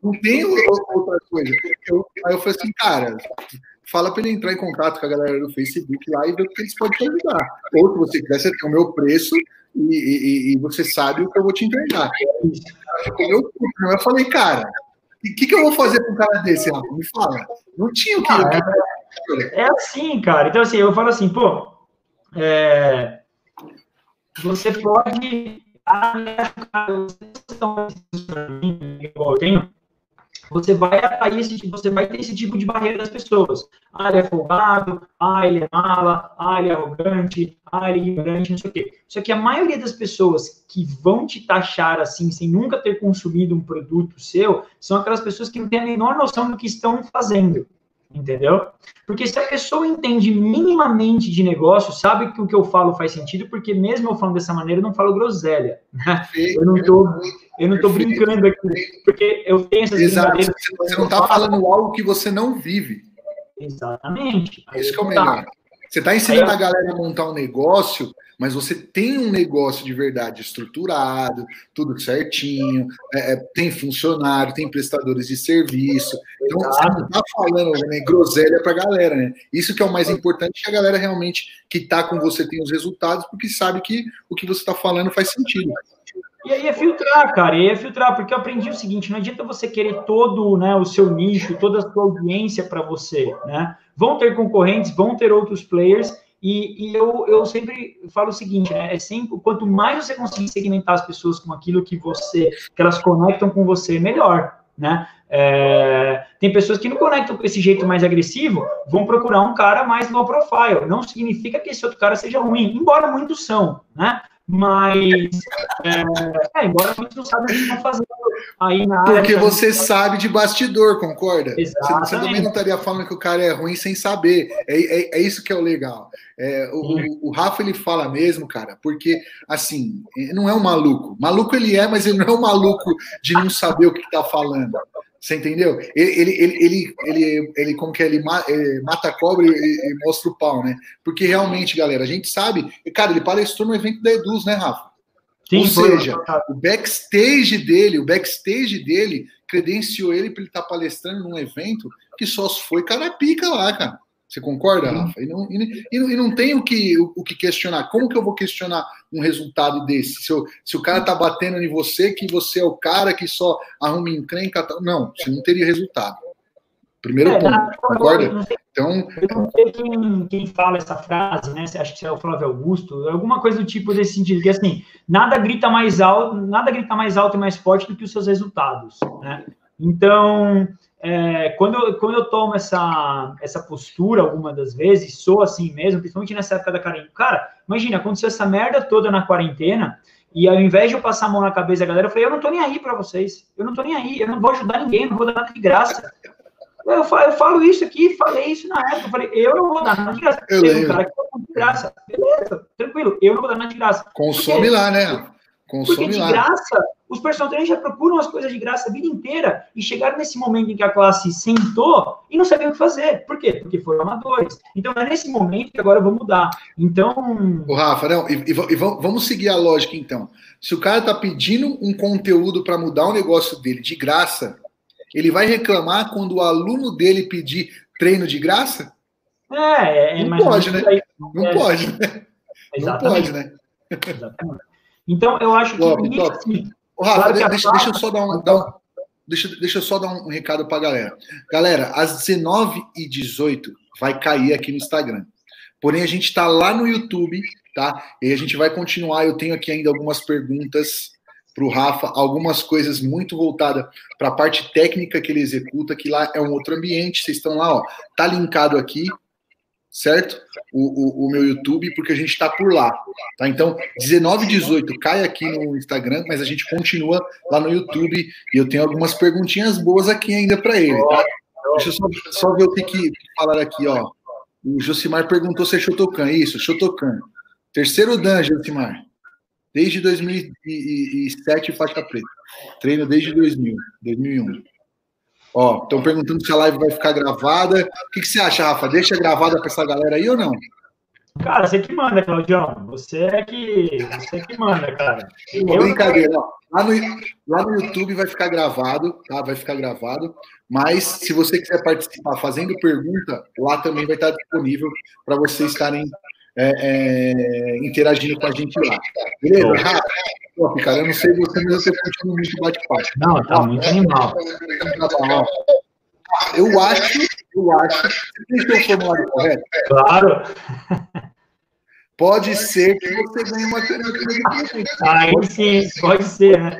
Não tem outra coisa. Eu, aí eu falei assim, cara, fala para ele entrar em contato com a galera do Facebook lá e ver o que eles podem te ajudar. Ou se você quiser, você tem o meu preço e, e, e você sabe o que eu vou te entregar. Eu, eu falei, cara, o que, que eu vou fazer com um cara desse, Rafa? Me fala. Não tinha o que. Ah, é, é, assim, cara. Então, assim, eu falo assim, pô, é, você pode. Ah, eu tenho você vai atrair esse, você vai ter esse tipo de barreira das pessoas. Ah, ele é folgado, ah, ele é mala, ah, ele é arrogante, ah, ele é ignorante, não sei o quê. Só que a maioria das pessoas que vão te taxar assim, sem nunca ter consumido um produto seu, são aquelas pessoas que não têm a menor noção do que estão fazendo. Entendeu? Porque se a pessoa entende minimamente de negócio, sabe que o que eu falo faz sentido, porque mesmo eu falando dessa maneira, eu não falo groselha. Eu não tô, eu não tô brincando aqui, porque eu tenho essas Exato. Você não está falando algo que você não vive. Exatamente. Isso que é o melhor. Você está ensinando a galera a montar um negócio, mas você tem um negócio de verdade estruturado, tudo certinho, é, é tem funcionário, tem prestadores de serviço. Então você não está falando né, groselha para a galera, né? Isso que é o mais importante, que a galera realmente que está com você tem os resultados, porque sabe que o que você está falando faz sentido. E aí é filtrar, cara, e aí é filtrar, porque eu aprendi o seguinte: não adianta você querer todo né, o seu nicho, toda a sua audiência para você, né? Vão ter concorrentes, vão ter outros players, e, e, eu, eu sempre falo o seguinte, né? É sempre, quanto mais você conseguir segmentar as pessoas com aquilo que você, que elas conectam com você, melhor, né? É, tem pessoas que não conectam com esse jeito mais agressivo, vão procurar um cara mais low profile. Não significa que esse outro cara seja ruim, embora muitos são, né? Mas, é, é, embora muitos não sabem o que estão fazendo aí na área. Porque você sabe de bastidor, concorda? Exatamente. Você, também não estaria falando que o cara é ruim sem saber. É, é, é isso que é o legal. É, o, o, Rafa ele fala mesmo, cara, porque assim, não é um maluco. Maluco ele é, mas ele não é um maluco de não saber o que está falando. Você entendeu? Ele, ele, ele, ele, ele, como que é? Ele mata a cobra e, e, mostra o pau, né? Porque realmente, galera, a gente sabe. Cara, ele palestrou no evento da Eduz, né, Rafa? Sim, Ou seja, o backstage dele, o backstage dele credenciou ele para ele estar tá palestrando num evento que só foi cara pica lá, cara. Você concorda, Rafa? E não, e, e não tem o que, o, o, que questionar. Como que eu vou questionar um resultado desse? Se, eu, se o cara tá batendo em você, que você é o cara que só arruma encrenca. Não, você não teria resultado. Primeiro é, ponto, concorda? Então. Eu não sei quem, quem fala essa frase, né? Acho que é o Flávio Augusto, alguma coisa do tipo desse sentido, que assim, nada grita mais alto, nada grita mais alto e mais forte do que os seus resultados, né? Então, é, quando, eu, quando eu tomo essa, essa postura alguma das vezes, sou assim mesmo, principalmente nessa época da quarentena. Cara, imagina, aconteceu essa merda toda na quarentena, e ao invés de eu passar a mão na cabeça da galera, eu falei, eu não tô nem aí para vocês, eu não tô nem aí, eu não vou ajudar ninguém, eu não vou dar nada de graça. Eu falo, eu falo isso aqui, falei isso na época, eu falei, eu não vou dar nada de graça. Eu Tem um cara que tá de graça. Beleza, tranquilo, eu não vou dar nada de graça. Consome lá, né? Consome Porque de lá. graça, os personagens já procuram as coisas de graça a vida inteira e chegaram nesse momento em que a classe sentou e não sabiam o que fazer. Por quê? Porque foram amadores. Então é nesse momento que agora eu vou mudar. Então. O Rafa, não, e, e, e vamos seguir a lógica então. Se o cara está pedindo um conteúdo para mudar o negócio dele de graça, ele vai reclamar quando o aluno dele pedir treino de graça? É, é não pode, né? Aí, não é, pode, né? Exatamente. Não pode, né? Exatamente. Então, eu acho que. Top, top. Rafa, claro deixa, deixa, eu só dar um, dar um, deixa, deixa eu só dar um recado para a galera. Galera, às 19h18 vai cair aqui no Instagram. Porém, a gente está lá no YouTube, tá? E a gente vai continuar. Eu tenho aqui ainda algumas perguntas para o Rafa, algumas coisas muito voltadas para a parte técnica que ele executa, que lá é um outro ambiente. Vocês estão lá, ó. Tá linkado aqui certo? O, o, o, meu YouTube, porque a gente está por lá, tá? Então, 19 18 cai aqui no Instagram, mas a gente continua lá no YouTube e eu tenho algumas perguntinhas boas aqui ainda para ele, tá? Deixa eu só, só ver o que, que falar aqui, ó. O Josimar perguntou se é Shotokan. Isso, Shotokan. Terceiro Dan, Josimar. Desde 2007, faixa preta. Treino desde 2000, 2001. Ó, estão perguntando se a live vai ficar gravada. O que, que você acha, Rafa? Deixa gravada para essa galera aí ou não? Cara, você que manda, Claudião. Você é que, você é que manda, cara. Eu brincadeira, ó. Lá no, lá no YouTube vai ficar gravado, tá? Vai ficar gravado. Mas se você quiser participar fazendo pergunta, lá também vai estar disponível para vocês estarem é, é, interagindo com a gente lá. Beleza? Rafa, top, cara. Eu não sei você, mas você continua muito bate-papo. Não, tá muito animal. Eu acho, eu acho. Você tem o formulário correto? Claro. Pode ser que você ganhe uma caneta de presente. Aí sim, pode ser, né?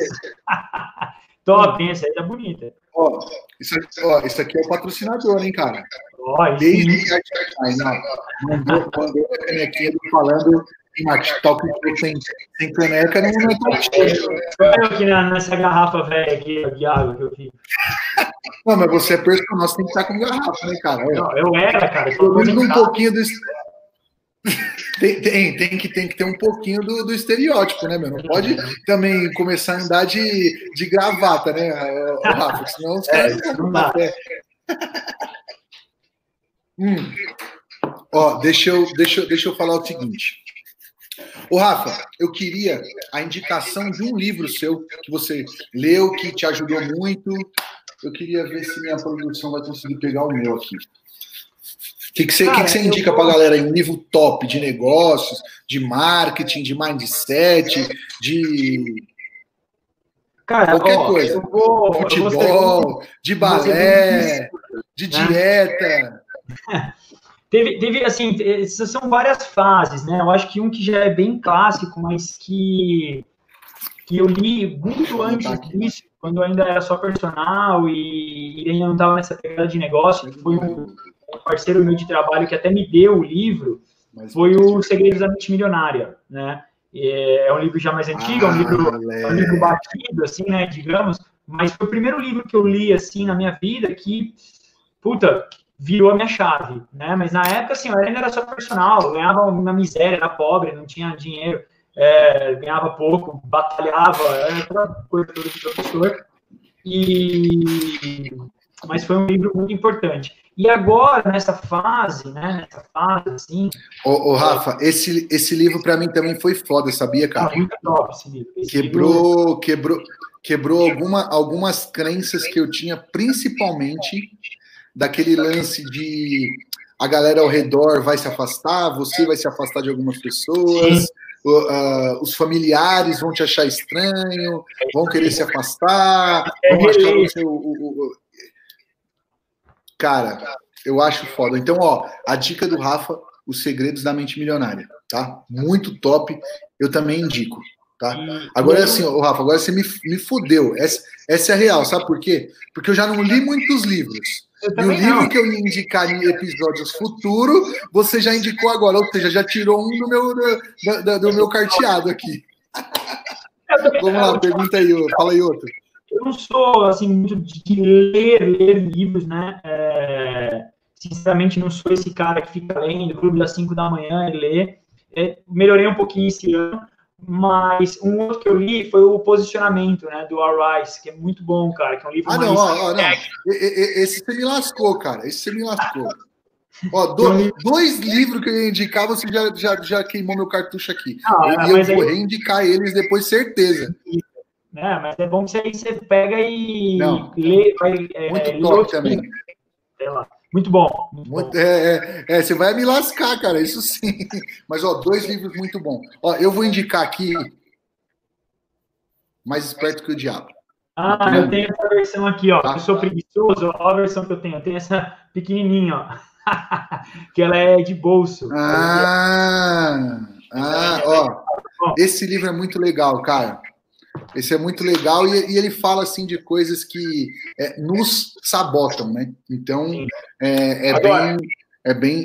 Top, hein? Essa aí tá bonita. Ó, isso, aqui, ó, isso aqui é o patrocinador, hein, cara? Ó, Desde Ai, não, mandou, mandou a canequinha falando em Talk sem, sem caneca não é show. Olha aqui nessa garrafa velha aqui de água que eu fiz. Não, mas você é personal, você tem que estar com garrafa, né, cara? Eu, eu era, cara. Eu um pouquinho do. Tem, tem, tem, que, tem que ter um pouquinho do, do estereótipo, né, meu? Não pode também começar a andar de, de gravata, né, Rafa? Senão os caras é, não dá. hum. Ó, deixa eu, deixa, deixa eu falar o seguinte. Ô, Rafa, eu queria a indicação de um livro seu que você leu, que te ajudou muito. Eu queria ver se minha produção vai conseguir pegar o meu aqui. O que, que, você, que, que você indica para a galera aí? Um livro top de negócios, de marketing, de mindset, de. Cara, qualquer ó, coisa. Vou, Futebol, de balé, de né? dieta. Teve, teve, assim, essas são várias fases, né? Eu acho que um que já é bem clássico, mas que, que eu li muito antes disso, quando eu ainda era só personal e, e ainda não estava nessa pegada de negócio, foi um parceiro meu de trabalho que até me deu o livro, Mas foi o Segredos da Mente Milionária, né? É, um livro já mais antigo, ah, é, um livro, é um livro batido, assim, né, digamos, mas foi o primeiro livro que eu li, assim, na minha vida que, puta, virou a minha chave, né? Mas na época, assim, eu ainda era só personal, ganhava uma miséria, era pobre, não tinha dinheiro, é, ganhava pouco, batalhava, era aquela coisa toda de professor. E... Mas foi um livro muito importante. E agora, nessa fase, né, nessa fase, assim... Ô, ô Rafa, esse, esse livro para mim também foi foda, sabia, cara? muito top esse livro. Esse quebrou, livro... quebrou, quebrou alguma, algumas crenças que eu tinha, principalmente daquele lance de a galera ao redor vai se afastar, você vai se afastar de algumas pessoas, uh, os familiares vão te achar estranho, vão querer se afastar, vão achar você o, o, o, Cara, eu acho foda. Então, ó, a dica do Rafa, Os Segredos da Mente Milionária, tá? Muito top. Eu também indico, tá? Agora é assim, ó, Rafa, agora você me, me fudeu. Essa, essa é a real, sabe por quê? Porque eu já não li muitos livros. E o livro não. que eu ia indicar em episódios futuros, você já indicou agora, ou seja, já tirou um do meu, do, do, meu carteado aqui. Vamos lá, pergunta aí, fala aí outro não sou, assim, muito de ler, ler livros, né? É, sinceramente, não sou esse cara que fica lendo, clube das 5 da manhã e lê. É, melhorei um pouquinho esse ano, mas um outro que eu li foi o Posicionamento, né, do Arise, que é muito bom, cara, que é um livro ah, mais... não, ó, ó, não. Esse você me lascou, cara, esse você me lascou. Ó, dois, dois livros que eu ia indicar, você já, já, já queimou meu cartucho aqui. Não, eu, eu vou aí... reindicar eles depois, certeza. Né? Mas é bom que aí você pega e Não, lê, vai, é, muito top também. Muito bom. Muito muito, bom. É, é, é, você vai me lascar, cara, isso sim. Mas, ó, dois livros muito bons. Ó, eu vou indicar aqui Mais Esperto que o Diabo. Ah, eu tenho essa versão aqui, ó. Tá. Eu sou preguiçoso, ó, a versão que eu tenho. Eu tenho essa pequenininha, ó. que ela é de bolso. Ah, ah, ó. Esse livro é muito legal, cara. Esse é muito legal e, e ele fala assim de coisas que é, nos sabotam, né? Então é, é Agora, bem, é bem,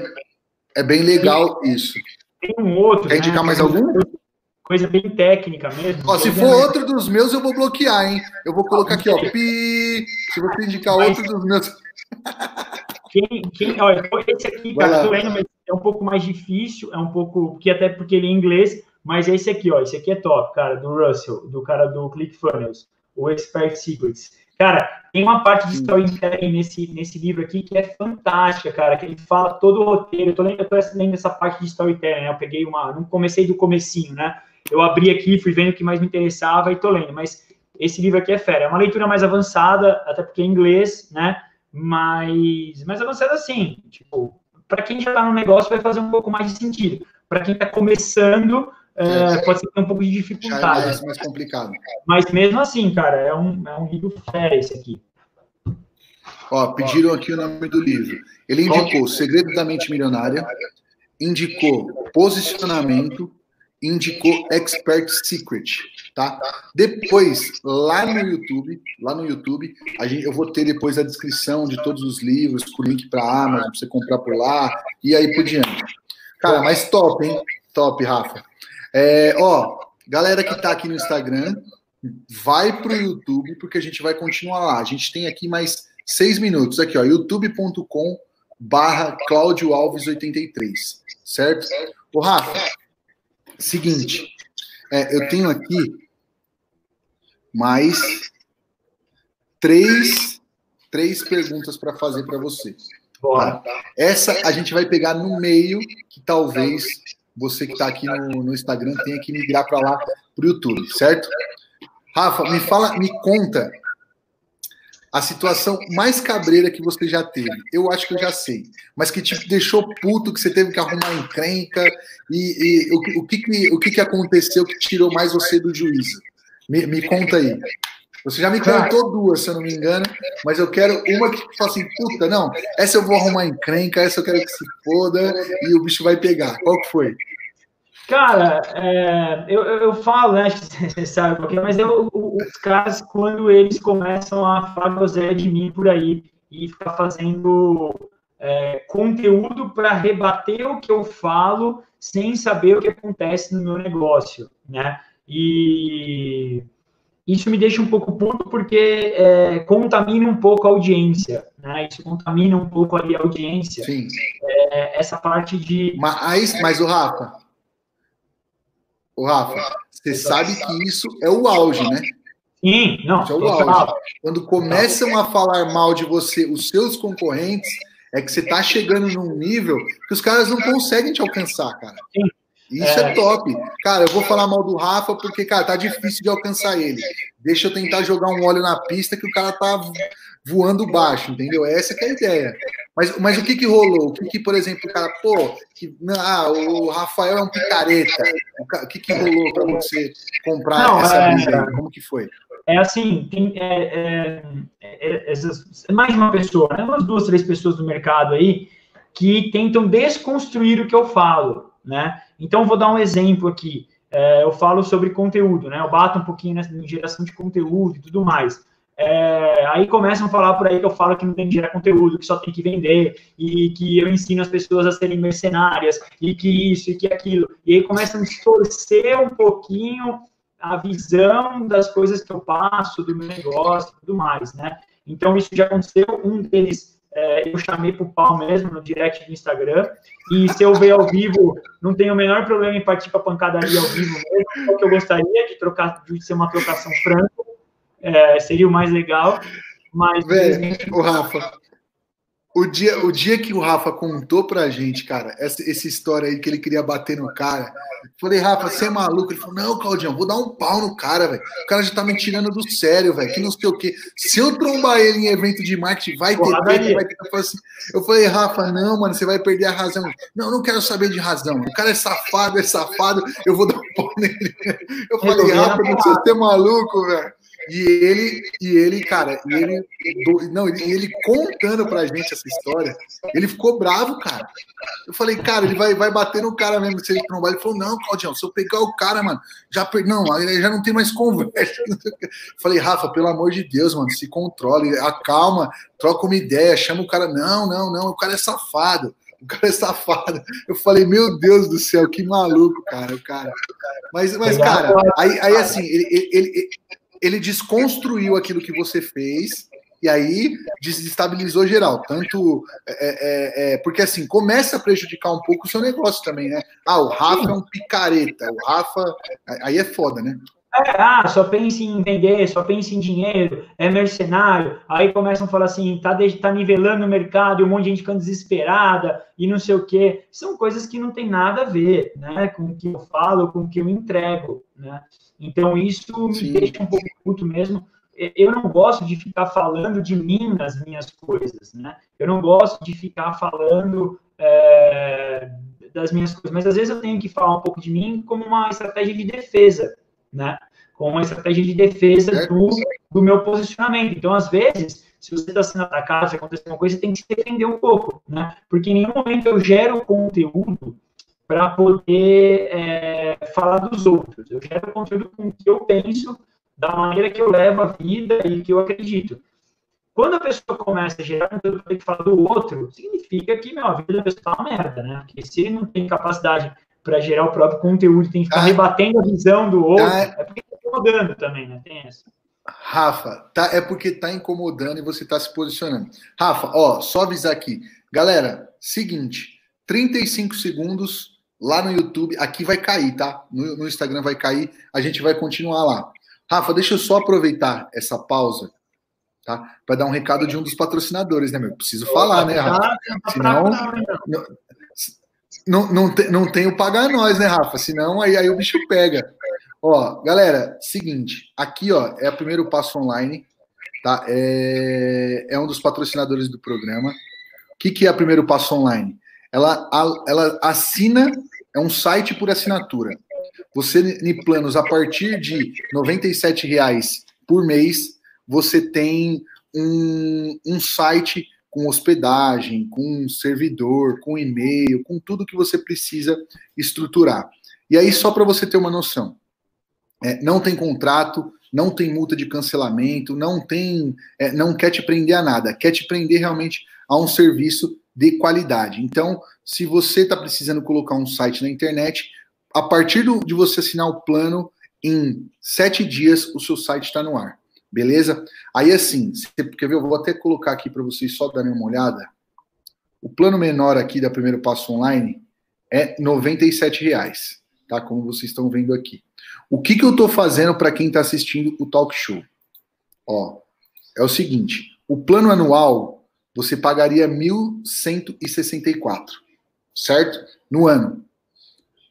é bem legal isso. Tem um outro. Quer né? indicar mais algum? Coisa bem técnica mesmo. Ó, se for outro dos meus, eu vou bloquear, hein? Eu vou colocar aqui, ó. Pi, se você indicar outro dos meus. Quem, quem, olha, esse aqui, cara, tô lendo, mas é um pouco mais difícil, é um pouco, que até porque ele é inglês, mas esse aqui, ó, esse aqui é top, cara, do Russell, do cara do ClickFunnels, o Expert Secrets. Cara, tem uma parte de storytelling nesse, nesse livro aqui que é fantástica, cara, que ele fala todo o roteiro. Eu tô lendo, eu tô lendo essa parte de storytelling, né? Eu peguei uma, não comecei do comecinho, né? Eu abri aqui, fui vendo o que mais me interessava e tô lendo, mas esse livro aqui é fera. É uma leitura mais avançada, até porque é inglês, né? Mas mais avançada assim, tipo, para quem já tá no negócio vai fazer um pouco mais de sentido. Para quem tá começando, é, pode ser um pouco de dificuldade. Já é mais, mais complicado. Mas mesmo assim, cara, é um, é um livro fera esse aqui. Ó, pediram aqui o nome do livro. Ele indicou Segredo da Mente Milionária, indicou Posicionamento, indicou Expert Secret, tá? Depois, lá no YouTube, lá no YouTube, a gente, eu vou ter depois a descrição de todos os livros, com link para a Amazon, para você comprar por lá, e aí por diante. Cara, mas top, hein? Top, Rafa. É, ó, galera que está aqui no Instagram, vai para o YouTube, porque a gente vai continuar lá. A gente tem aqui mais seis minutos. Aqui, ó, youtube.com barra Cláudio Alves 83, certo? O Rafa, seguinte, é, eu tenho aqui mais três, três perguntas para fazer para você. Tá? Essa a gente vai pegar no meio, que talvez você que está aqui no, no, Instagram tenha que migrar para lá para o YouTube, certo? Rafa, me fala, me conta a situação mais cabreira que você já teve. Eu acho que eu já sei, mas que te deixou puto, que você teve que arrumar encrenca e, e o, o, que, que, o que, que aconteceu que tirou mais você do juízo? Me, me conta aí. Você já me contou duas, se eu não me engano, mas eu quero uma que fala assim, puta, não, essa eu vou arrumar encrenca, essa eu quero que se foda e o bicho vai pegar. Qual que foi? Cara, é, eu, eu falo, né, acho que você sabe porque, mas eu, os caras, quando eles começam a falar de mim por aí e ficar fazendo é, conteúdo para rebater o que eu falo sem saber o que acontece no meu negócio, né? E isso me deixa um pouco puto porque é, contamina um pouco a audiência, né? Isso contamina um pouco ali a audiência. Sim. É, essa parte de. Mas, mas o Rafa, o Rafa, você sabe que isso é o auge, né? Sim, não. Isso é o auge. Quando começam a falar mal de você, os seus concorrentes, é que você está chegando num nível que os caras não conseguem te alcançar, cara. Sim. Isso é... é... top. Cara, eu vou falar mal do Rafa porque, cara, tá difícil de alcançar ele. Deixa eu tentar jogar um óleo na pista que o cara tá voando baixo, entendeu? Essa é a ideia. Mas, mas o que que rolou? O que que, por exemplo, o cara, pô, que, ah, o Rafael é um picareta. O que que rolou para você comprar Não, essa é? Como que foi? É assim, tem é, é, é, essas, mais de uma pessoa, né? umas duas, três pessoas do mercado aí que tentam desconstruir o que eu falo, né? Então, vou dar um exemplo aqui. É, eu falo sobre conteúdo, né? Eu bato um pouquinho nessa geração de conteúdo e tudo mais. É, aí começam a falar por aí que eu falo que não tem que gerar conteúdo, que só tem que vender, e que eu ensino as pessoas a serem mercenárias, e que isso, e que aquilo. E aí começam a distorcer um pouquinho a visão das coisas que eu passo, do meu negócio e tudo mais, né? Então, isso já aconteceu. Um deles, é, eu chamei pro pau mesmo no direct do Instagram. E se eu ver ao vivo, não tenho o menor problema em partir para pancadaria ao vivo mesmo, porque eu gostaria de trocar, de ser uma trocação franca é, seria o mais legal. Mas. o Rafa, o dia, o dia que o Rafa contou pra gente, cara, essa, essa história aí que ele queria bater no cara, falei, Rafa, você é maluco? Ele falou, não, Claudião, vou dar um pau no cara, velho. O cara já tá me tirando do sério, velho, que não sei o quê. Se eu trombar ele em evento de marketing, vai ter treta, vai ter. Eu assim, eu falei, Rafa, não, mano, você vai perder a razão. Não, não quero saber de razão. O cara é safado, é safado, eu vou dar um pau nele. Eu falei, Rafa, não precisa ser maluco, velho. E ele, e ele, cara, e ele, não, ele, ele contando pra gente essa história, ele ficou bravo, cara. Eu falei, cara, ele vai, vai bater no cara mesmo se ele trombar. Ele falou, não, Claudião, se eu pegar o cara, mano, já per... não, já não tem mais conversa. Eu falei, Rafa, pelo amor de Deus, mano, se controle, acalma, troca uma ideia, chama o cara. Não, não, não, o cara é safado. O cara é safado. Eu falei, meu Deus do céu, que maluco, cara, o cara. Mas, mas cara, aí, aí assim, ele, ele, ele ele desconstruiu aquilo que você fez e aí desestabilizou geral. Tanto é, é, é, porque assim começa a prejudicar um pouco o seu negócio também, né? Ah, o Rafa é um picareta, o Rafa aí é foda, né? É, ah, só pensa em vender, só pensa em dinheiro, é mercenário. Aí começam a falar assim, tá, tá nivelando o mercado e um monte de gente ficando desesperada e não sei o quê. São coisas que não tem nada a ver, né, com o que eu falo, com o que eu entrego, né? Então, isso me Sim. deixa um pouco puto mesmo. Eu não gosto de ficar falando de mim nas minhas coisas, né? Eu não gosto de ficar falando é, das minhas coisas, mas às vezes eu tenho que falar um pouco de mim como uma estratégia de defesa, né? Como uma estratégia de defesa do, do meu posicionamento. Então, às vezes, se você está sendo atacado, se acontecer alguma coisa, você tem que se defender um pouco, né? Porque em nenhum momento eu gero conteúdo para poder é, falar dos outros. Eu quero conteúdo com o que eu penso, da maneira que eu levo a vida e que eu acredito. Quando a pessoa começa a gerar conteúdo para falar do outro, significa que meu, a vida da pessoa está uma merda, né? Porque se ele não tem capacidade para gerar o próprio conteúdo, tem que ficar ah, rebatendo a visão do outro, é porque está incomodando também, né? Tem essa. Rafa, tá, é porque tá incomodando e você tá se posicionando. Rafa, ó, só avisar aqui. Galera, seguinte, 35 segundos lá no YouTube, aqui vai cair, tá? No, no Instagram vai cair, a gente vai continuar lá. Rafa, deixa eu só aproveitar essa pausa, tá? Para dar um recado de um dos patrocinadores, né, meu? Preciso falar, né, Rafa? Senão. Não, não, não, tem, não tem o pagar nós, né, Rafa? Senão aí, aí o bicho pega. Ó, galera, seguinte, aqui ó, é o primeiro passo online, tá? É, é um dos patrocinadores do programa. O que, que é o primeiro passo online? Ela, ela assina, é um site por assinatura. Você, em planos a partir de R$ reais por mês, você tem um, um site com hospedagem, com servidor, com e-mail, com tudo que você precisa estruturar. E aí, só para você ter uma noção, é, não tem contrato, não tem multa de cancelamento, não tem, é, não quer te prender a nada, quer te prender realmente a um serviço de qualidade. Então, se você está precisando colocar um site na internet, a partir do, de você assinar o plano, em sete dias o seu site está no ar. Beleza? Aí assim, você, quer ver? Eu vou até colocar aqui para vocês só darem uma olhada. O plano menor aqui da Primeiro Passo Online é R$ reais, tá? Como vocês estão vendo aqui. O que, que eu estou fazendo para quem está assistindo o talk show? Ó, é o seguinte: o plano anual você pagaria 1.164, certo? No ano.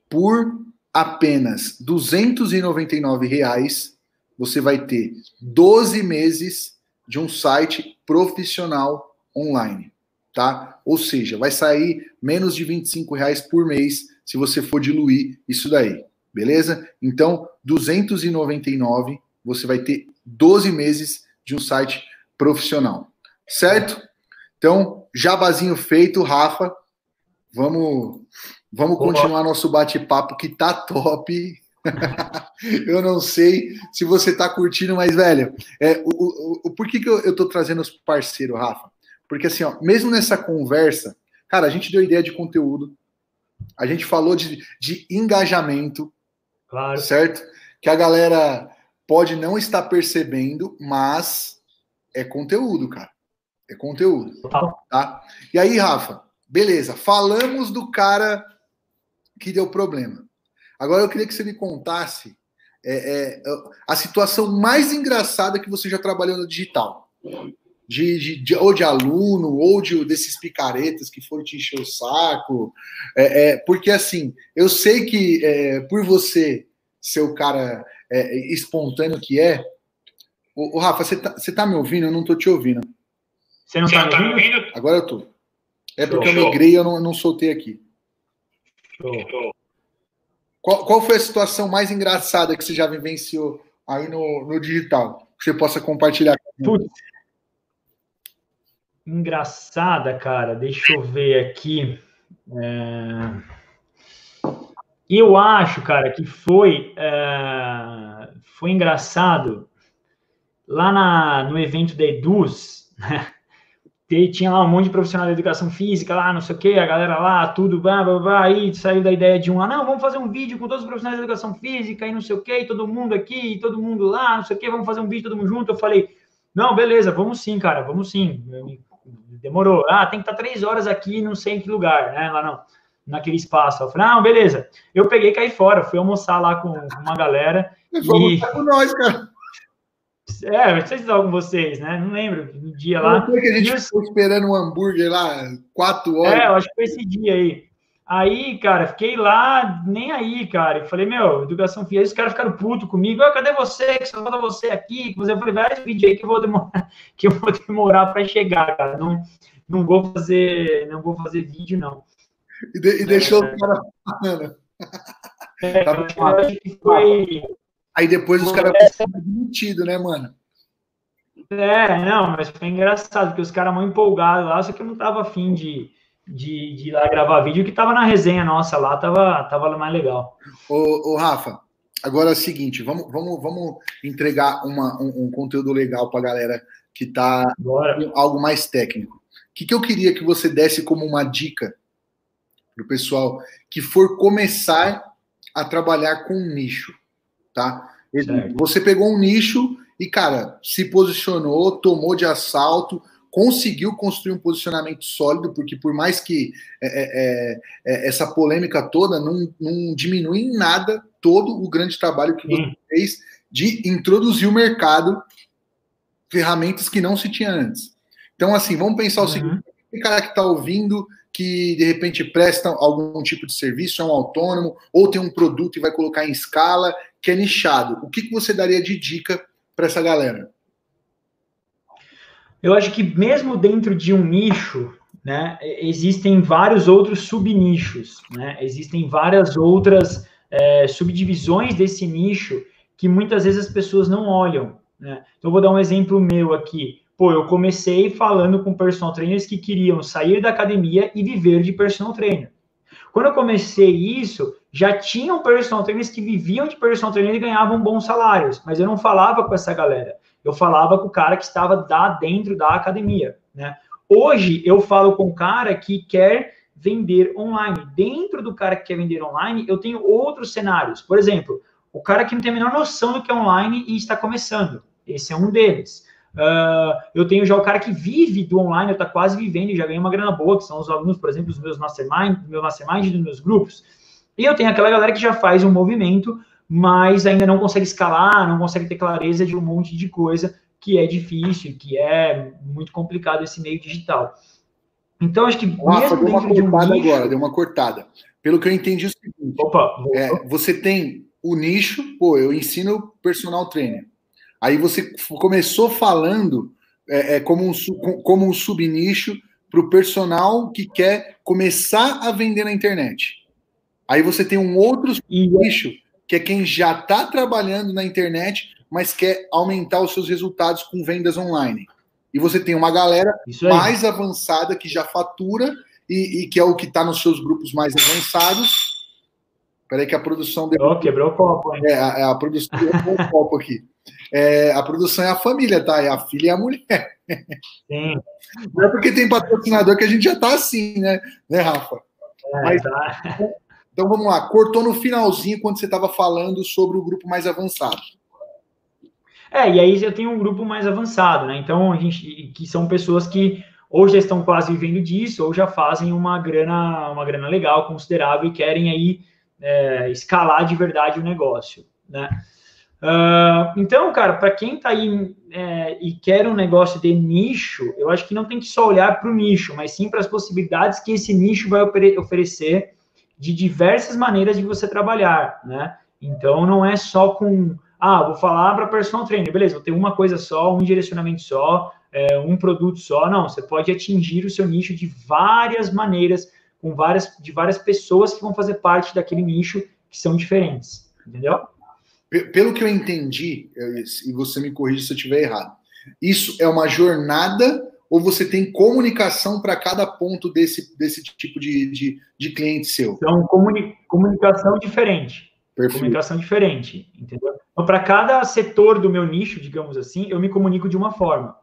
Por apenas 299 reais, você vai ter 12 meses de um site profissional online, tá? Ou seja, vai sair menos de 25 reais por mês se você for diluir isso daí beleza? Então, 299, você vai ter 12 meses de um site profissional, certo? Então, jabazinho feito, Rafa. Vamos, vamos continuar nosso bate-papo que tá top. eu não sei se você tá curtindo, mas, velho, é, o, o, o, por que, que eu, eu tô trazendo os parceiros, Rafa? Porque, assim, ó, mesmo nessa conversa, cara, a gente deu ideia de conteúdo, a gente falou de, de engajamento, Claro. Certo? Que a galera pode não estar percebendo, mas é conteúdo, cara. É conteúdo. Tá? E aí, Rafa, beleza. Falamos do cara que deu problema. Agora eu queria que você me contasse é, é, a situação mais engraçada que você já trabalhou no digital. De, de, de, ou de aluno, ou de, desses picaretas que foram te encher o saco. É, é porque, assim, eu sei que é, por você ser o cara é, espontâneo que é. O, o Rafa, você tá, você tá me ouvindo? Eu não tô te ouvindo. Você não, tá, tá me ouvindo? Agora eu tô. É porque show, eu migrei e eu não, não soltei aqui. Show. Qual, qual foi a situação mais engraçada que você já vivenciou aí no, no digital? Que você possa compartilhar comigo? engraçada, cara. Deixa eu ver aqui. É... Eu acho, cara, que foi, é... foi engraçado lá na, no evento da Eduz, né? Tinha lá um monte de profissional da educação física lá, não sei o que, a galera lá, tudo, blá, blá, blá, aí saiu da ideia de um lá, não, vamos fazer um vídeo com todos os profissionais da educação física e não sei o que, todo mundo aqui, todo mundo lá, não sei o que, vamos fazer um vídeo todo mundo junto. Eu falei, não, beleza, vamos sim, cara, vamos sim demorou. Ah, tem que estar três horas aqui, não sei em que lugar, né? Lá não, naquele espaço. Eu falei, não, beleza. Eu peguei e caí fora, fui almoçar lá com uma galera. E... com nós, cara. É, não sei se com vocês, né? Não lembro, no dia lá. Foi que a gente ficou esperando um hambúrguer lá, quatro horas. É, eu acho que foi esse dia aí. Aí, cara, fiquei lá, nem aí, cara. Eu falei, meu, educação física, os caras ficaram putos comigo. Ah, cadê você? Que só falta você aqui. Eu falei, vai vídeo aí que eu vou demorar, que eu vou demorar para chegar, cara. Não, não vou fazer, não vou fazer vídeo, não. E, de, e deixou é, o cara falando. É, tá eu acho que foi. Aí depois os caras foram demitidos, né, mano? É, não, mas foi engraçado, porque os caras muito empolgados lá, só que eu não tava afim de de, de ir lá gravar vídeo, que tava na resenha nossa lá, tava, tava mais legal. Ô, ô Rafa, agora é o seguinte, vamos, vamos, vamos entregar uma, um, um conteúdo legal para a galera que tá Bora. algo mais técnico. O que, que eu queria que você desse como uma dica para o pessoal que for começar a trabalhar com um nicho, tá? Certo. Você pegou um nicho e, cara, se posicionou, tomou de assalto, conseguiu construir um posicionamento sólido, porque por mais que é, é, é, é essa polêmica toda não, não, diminui em nada todo o grande trabalho que você fez de introduzir o mercado ferramentas que não se tinha antes. Então, assim, vamos pensar uhum. o seguinte: o cara que está ouvindo, que de repente presta algum tipo de serviço, é um autônomo, ou tem um produto e vai colocar em escala, que é nichado. O que, que você daria de dica para essa galera? Eu acho que mesmo dentro de um nicho, né, existem vários outros subnichos, né? Existem várias outras é, subdivisões desse nicho que muitas vezes as pessoas não olham. Né? Então, vou dar um exemplo meu aqui. Pô, eu comecei falando com personal trainers que queriam sair da academia e viver de personal trainer. Quando eu comecei isso, já tinham personal trainers que viviam de personal trainer e ganhavam bons salários, mas eu não falava com essa galera eu falava com o cara que estava dentro da academia, né? Hoje eu falo com o cara que quer vender online. Dentro do cara que quer vender online, eu tenho outros cenários. Por exemplo, o cara que não tem a menor noção do que é online e está começando. Esse é um deles. Uh, eu tenho já o cara que vive do online, está quase vivendo já ganha uma grana boa, que são os alunos, por exemplo, dos meus mastermind, do meu mastermind, dos meus grupos. E eu tenho aquela galera que já faz um movimento mas ainda não consegue escalar, não consegue ter clareza de um monte de coisa que é difícil, que é muito complicado esse meio digital. Então, acho que Rafa, deu uma cortada um nicho... agora, deu uma cortada. Pelo que eu entendi é o seguinte: Opa, é, você tem o nicho, pô, eu ensino personal trainer. Aí você começou falando é, é como, um, como um subnicho para o personal que quer começar a vender na internet. Aí você tem um outro nicho que é quem já está trabalhando na internet, mas quer aumentar os seus resultados com vendas online. E você tem uma galera mais avançada que já fatura e, e que é o que está nos seus grupos mais avançados. Peraí que a produção... Deu... Oh, quebrou o copo, hein? É, a, a produção quebrou o copo aqui. É, a produção é a família, tá? É a filha e a mulher. Sim. Não é porque tem patrocinador que a gente já tá assim, né, né Rafa? É, Mas, tá. Então vamos lá, cortou no finalzinho quando você estava falando sobre o grupo mais avançado. É, e aí eu tenho um grupo mais avançado, né? Então a gente que são pessoas que ou já estão quase vivendo disso, ou já fazem uma grana, uma grana legal, considerável, e querem aí é, escalar de verdade o negócio, né? Uh, então, cara, para quem está aí é, e quer um negócio de nicho, eu acho que não tem que só olhar para o nicho, mas sim para as possibilidades que esse nicho vai oferecer de diversas maneiras de você trabalhar, né? Então não é só com, ah, vou falar para personal trainer, beleza, vou ter uma coisa só, um direcionamento só, é, um produto só. Não, você pode atingir o seu nicho de várias maneiras, com várias, de várias pessoas que vão fazer parte daquele nicho que são diferentes, entendeu? Pelo que eu entendi, e você me corrija se eu estiver errado, isso é uma jornada ou você tem comunicação para cada ponto desse, desse tipo de, de, de cliente seu? Então, comuni comunicação diferente. Perfeito. Comunicação diferente, entendeu? Então, para cada setor do meu nicho, digamos assim, eu me comunico de uma forma.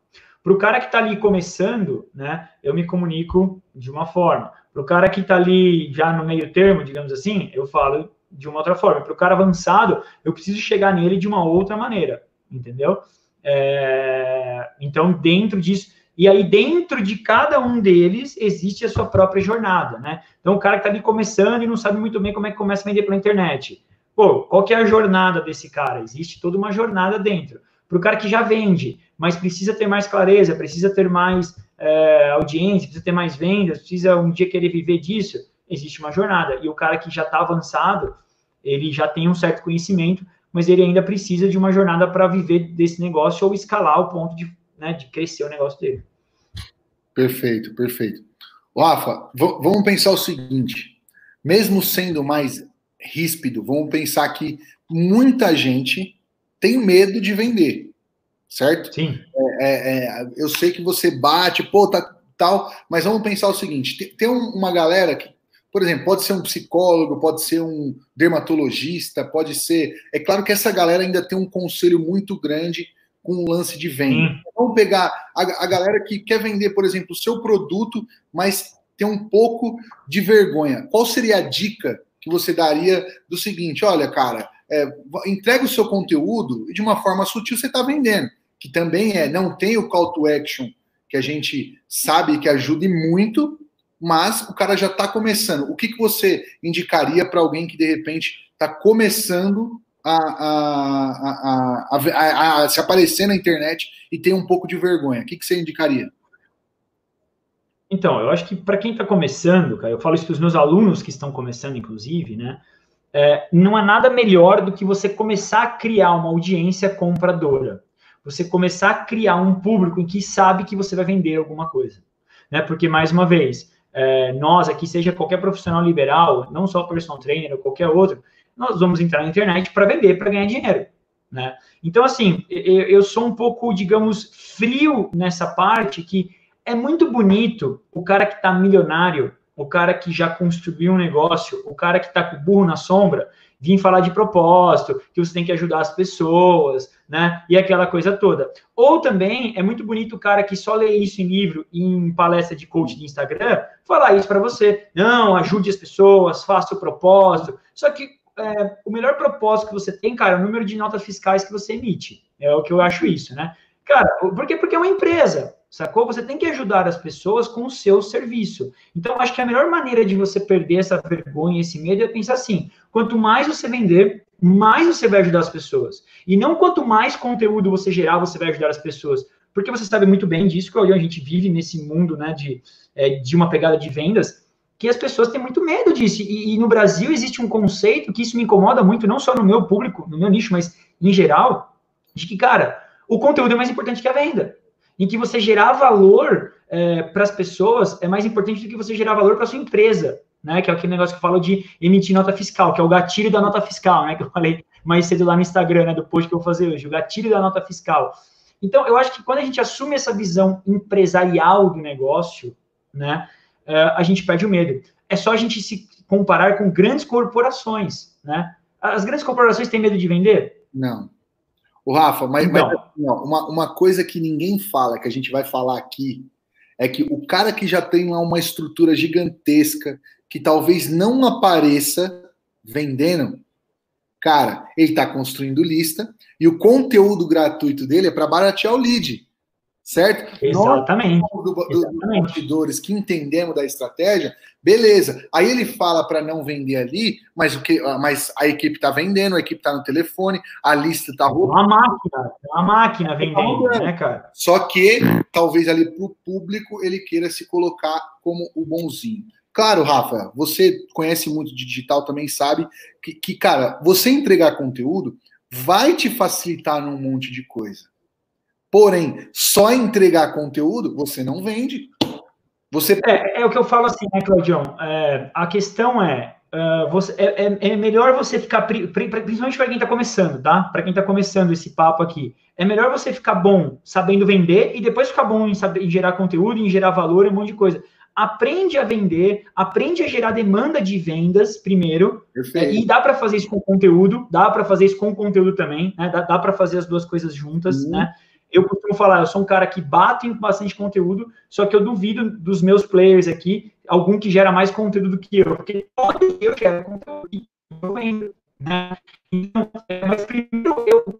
Para o cara que está ali começando, né, eu me comunico de uma forma. Para o cara que está ali já no meio termo, digamos assim, eu falo de uma outra forma. Para o cara avançado, eu preciso chegar nele de uma outra maneira, entendeu? É... Então, dentro disso, e aí, dentro de cada um deles, existe a sua própria jornada, né? Então, o cara que está ali começando e não sabe muito bem como é que começa a vender pela internet. Pô, qual que é a jornada desse cara? Existe toda uma jornada dentro. Para o cara que já vende, mas precisa ter mais clareza, precisa ter mais é, audiência, precisa ter mais vendas, precisa um dia querer viver disso, existe uma jornada. E o cara que já está avançado, ele já tem um certo conhecimento, mas ele ainda precisa de uma jornada para viver desse negócio ou escalar o ponto de né, de crescer o negócio dele. Perfeito, perfeito. Rafa, vamos pensar o seguinte: mesmo sendo mais ríspido, vamos pensar que muita gente tem medo de vender, certo? Sim. É, é, é, eu sei que você bate, pô, tá tal, mas vamos pensar o seguinte: tem, tem uma galera que, por exemplo, pode ser um psicólogo, pode ser um dermatologista, pode ser. É claro que essa galera ainda tem um conselho muito grande com o lance de venda. Hum. Vamos pegar a, a galera que quer vender, por exemplo, o seu produto, mas tem um pouco de vergonha. Qual seria a dica que você daria do seguinte: olha, cara, é, entrega o seu conteúdo e de uma forma sutil você está vendendo. Que também é, não tem o call to action que a gente sabe que ajude muito, mas o cara já está começando. O que, que você indicaria para alguém que de repente está começando a, a, a, a, se aparecer na internet e tem um pouco de vergonha? O que, que você indicaria? Então, eu acho que para quem está começando, cara, eu falo isso para os meus alunos que estão começando, inclusive, né? É, não há nada melhor do que você começar a criar uma audiência compradora. Você começar a criar um público em que sabe que você vai vender alguma coisa. Né? Porque, mais uma vez, é, nós aqui, seja qualquer profissional liberal, não só personal trainer ou qualquer outro, nós vamos entrar na internet para vender, para ganhar dinheiro. Né? Então, assim, eu, sou um pouco, digamos, frio nessa parte que é muito bonito o cara que está milionário, o cara que já construiu um negócio, o cara que está com o burro na sombra, vir falar de propósito, que você tem que ajudar as pessoas, né? E aquela coisa toda. Ou também é muito bonito o cara que só lê isso em livro em palestra de coach de Instagram, falar isso para você. Não, ajude as pessoas, faça o propósito. Só que é, o melhor propósito que você tem, cara, é o número de notas fiscais que você emite. É o que eu acho isso, né? Cara, por quê? Porque é uma empresa, sacou? Você tem que ajudar as pessoas com o seu serviço. Então, acho que a melhor maneira de você perder essa vergonha, esse medo, é pensar assim: quanto mais você vender, mais você vai ajudar as pessoas. E não quanto mais conteúdo você gerar, você vai ajudar as pessoas. Porque você sabe muito bem disso, que a gente vive nesse mundo né, de, é, de uma pegada de vendas, que as pessoas têm muito medo disso. E, e, no Brasil existe um conceito que isso me incomoda muito, não só no meu público, no meu nicho, mas em geral, de que, cara, o conteúdo é mais importante que a venda. Em que você gerar valor é, para as pessoas é mais importante do que você gerar valor para sua empresa, né? Que é aquele negócio que eu falo de emitir nota fiscal, que é o gatilho da nota fiscal, né? Que eu falei mais cedo lá no Instagram, né? Do post que eu vou fazer hoje, o gatilho da nota fiscal. Então, eu acho que quando a gente assume essa visão empresarial do negócio, né? É, a gente perde o medo. É só a gente se comparar com grandes corporações, né? As grandes corporações têm medo de vender? Não. O Rafa, mas, mas assim, uma, uma coisa que ninguém fala, que a gente vai falar aqui, é que o cara que já tem lá uma estrutura gigantesca, que talvez não apareça vendendo, cara, ele está construindo lista e o conteúdo gratuito dele é para baratear o lead certo? Exatamente. Nós, do, do, dos bastidores que entendemos da estratégia, beleza. Aí ele fala para não vender ali, mas o que? Ah, mas a equipe está vendendo, a equipe está no telefone, a lista está rolando. Uma máquina, uma máquina vendendo, tá né, cara? Só que talvez ali para o público ele queira se colocar como o bonzinho. Claro, Rafa, você conhece muito de digital, também sabe que, que cara, você entregar conteúdo vai te facilitar num monte de coisa. Porém, só entregar conteúdo, você não vende. Você... É, é o que eu falo assim, né, Claudião? É, a questão é, uh, você, é, é, é, melhor você ficar, principalmente para quem está começando, tá? Para quem está começando esse papo aqui, é melhor você ficar bom sabendo vender e depois ficar bom em, saber, em gerar conteúdo, em gerar valor, um monte de coisa. Aprende a vender, aprende a gerar demanda de vendas primeiro, é, e dá para fazer isso com conteúdo, dá para fazer isso com conteúdo também, né? Dá, dá para fazer as duas coisas juntas, uhum. né? Eu costumo falar, eu sou um cara que bate em bastante conteúdo, só que eu duvido dos meus players aqui, algum que gera mais conteúdo do que eu, porque eu gero conteúdo e eu vendo, né? Então, mas primeiro eu,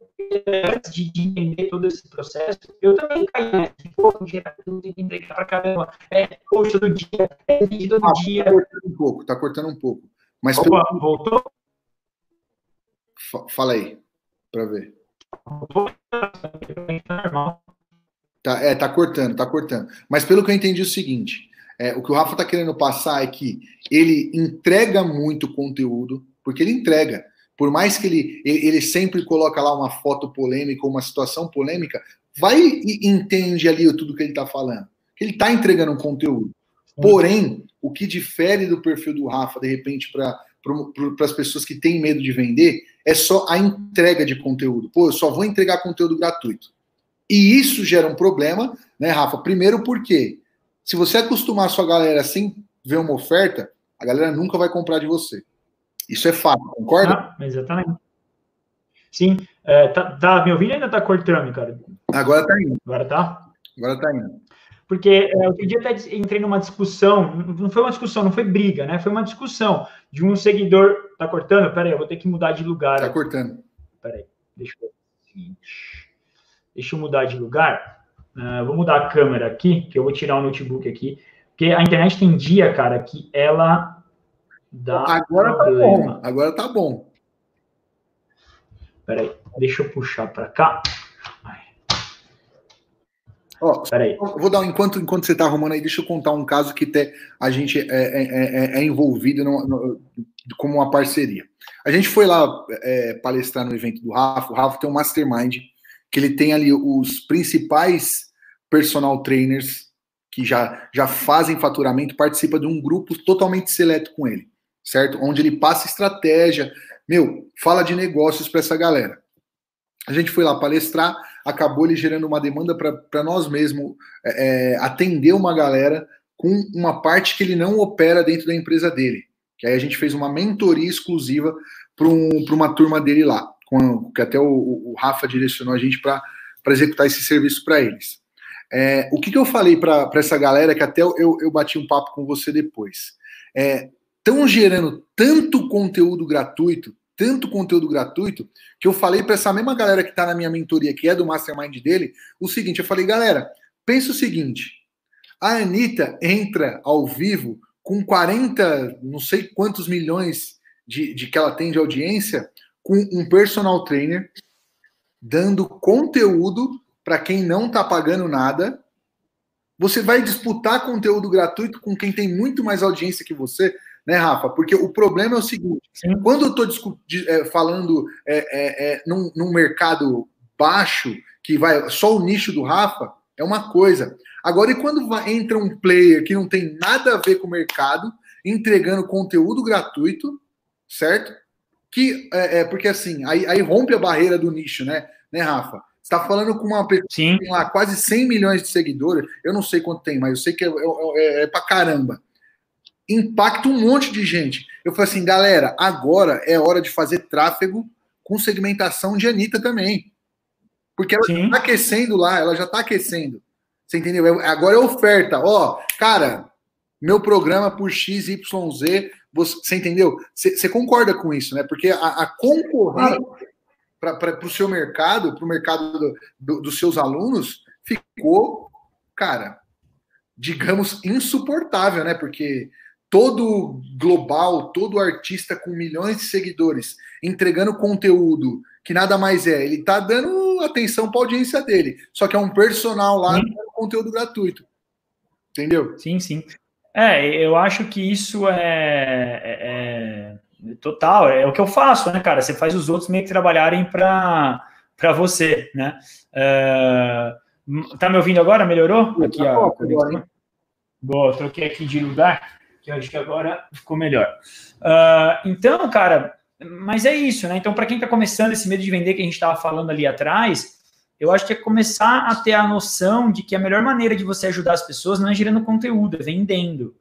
antes de, entender todo esse processo, eu também caí nessa, de, pô, gerar tudo e entregar pra caramba, é, poxa, todo dia, é vídeo todo ah, dia. Tá cortando um pouco, tá cortando um pouco. Mas Opa, pelo... voltou? Fala aí, para ver. Tá, é, tá cortando, tá cortando. Mas pelo que eu entendi é o seguinte, é, o que o Rafa tá querendo passar é que ele entrega muito conteúdo, porque ele entrega. Por mais que ele, ele sempre coloca lá uma foto polêmica ou uma situação polêmica, vai e entende ali tudo que ele tá falando. Ele tá entregando um conteúdo. Porém, o que difere do perfil do Rafa, de repente, para para as pessoas que têm medo de vender é só a entrega de conteúdo. Pô, eu só vou entregar conteúdo gratuito. E isso gera um problema, né, Rafa? Primeiro porque se você acostumar a sua galera sem ver uma oferta, a galera nunca vai comprar de você. Isso é fato, concorda? Ah, exatamente. Sim. É, tá, tá, me ouvindo ainda tá cortando, cara? Agora tá indo. Agora tá? Agora tá indo. Porque é, outro dia até entrei numa discussão, não foi uma discussão, não foi briga, né? Foi uma discussão de um seguidor. Tá cortando? Pera aí, eu vou ter que mudar de lugar. Tá cortando. Pera aí, deixa eu. Deixa eu mudar de lugar. Uh, vou mudar a câmera aqui, que eu vou tirar o notebook aqui. Porque a internet tem dia, cara, que ela dá. Agora problema. tá bom. Agora tá bom. Peraí, deixa eu puxar para cá. Ó, Peraí. Vou dar um, enquanto, enquanto você está arrumando aí, deixa eu contar um caso que te, a gente é, é, é, é envolvido no, no, como uma parceria. A gente foi lá é, palestrar no evento do Rafa. O Rafa tem um mastermind que ele tem ali os principais personal trainers que já, já fazem faturamento, participa de um grupo totalmente seleto com ele, certo? Onde ele passa estratégia, meu, fala de negócios para essa galera. A gente foi lá palestrar, acabou ele gerando uma demanda para nós mesmos é, é, atender uma galera com uma parte que ele não opera dentro da empresa dele. Que aí a gente fez uma mentoria exclusiva para um, uma turma dele lá, com, que até o, o Rafa direcionou a gente para executar esse serviço para eles. É, o que, que eu falei para essa galera, que até eu, eu bati um papo com você depois. Estão é, gerando tanto conteúdo gratuito, tanto conteúdo gratuito que eu falei para essa mesma galera que está na minha mentoria, que é do mastermind dele, o seguinte: eu falei, galera, pensa o seguinte. A Anitta entra ao vivo com 40, não sei quantos milhões de, de que ela tem de audiência, com um personal trainer, dando conteúdo para quem não está pagando nada. Você vai disputar conteúdo gratuito com quem tem muito mais audiência que você né, Rafa? Porque o problema é o seguinte: Sim. quando eu estou é, falando é, é, é, num, num, mercado baixo, que vai só o nicho do Rafa, é uma coisa. Agora, e quando vai, entra um player que não tem nada a ver com o mercado, entregando conteúdo gratuito, certo? Que é, é porque assim, aí, aí, rompe a barreira do nicho, né, né, Rafa? Você está falando com uma pessoa Sim. que tem lá quase 100 milhões de seguidores, eu não sei quanto tem, mas eu sei que é, é, é pra caramba impacta um monte de gente. Eu falei assim, galera, agora é hora de fazer tráfego com segmentação de Anitta também. Porque ela está aquecendo lá, ela já está aquecendo. Você entendeu? É, agora é oferta. Ó, cara, meu programa por XYZ, você, você entendeu? Você, você, concorda com isso, né? Porque a, a concorrência para o seu mercado, para o mercado do, do, dos seus alunos, ficou, cara, digamos, insuportável, né? Porque todo global, todo artista com milhões de seguidores entregando conteúdo que nada mais é, ele tá dando atenção para a audiência dele, só que é um personal lá com conteúdo gratuito. Entendeu? Sim, sim. É, eu acho que isso é, é, é total, é o que eu faço, né, cara? Você faz os outros meio que trabalharem para você, né? É, tá me ouvindo agora? Melhorou? Aqui, tá ó. Boa, troquei aqui de lugar que eu acho que agora ficou melhor. Uh, então, cara, mas é isso, né? Então, para quem está começando esse medo de vender que a gente estava falando ali atrás, eu acho que é começar a ter a noção de que a melhor maneira de você ajudar as pessoas não é gerando conteúdo, é vendendo.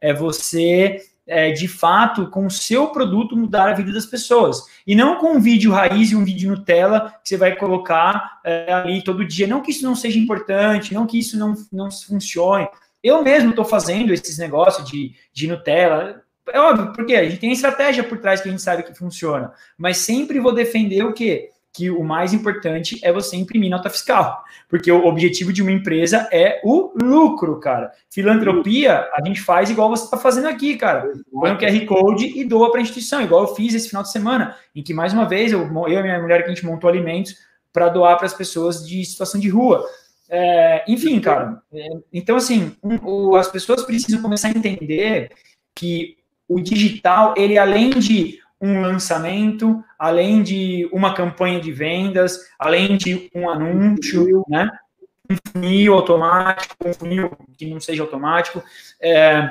É você, é, de fato, com o seu produto mudar a vida das pessoas. E não com um vídeo raiz e um vídeo Nutella que você vai colocar é, ali todo dia. Não que isso não seja importante, não que isso não, não funcione. Eu mesmo estou fazendo esses negócios de, de Nutella. É óbvio, porque a gente tem estratégia por trás que a gente sabe que funciona. Mas sempre vou defender o quê? Que o mais importante é você imprimir nota fiscal. Porque o objetivo de uma empresa é o lucro, cara. Filantropia, a gente faz igual você está fazendo aqui, cara. Põe o QR Code e doa para a instituição, igual eu fiz esse final de semana, em que, mais uma vez, eu, eu e minha mulher, que a gente montou alimentos para doar para as pessoas de situação de rua. É, enfim, cara. É, então, assim, o, as pessoas precisam começar a entender que o digital, ele além de um lançamento, além de uma campanha de vendas, além de um anúncio, né? Um funil automático, um funil que não seja automático. É,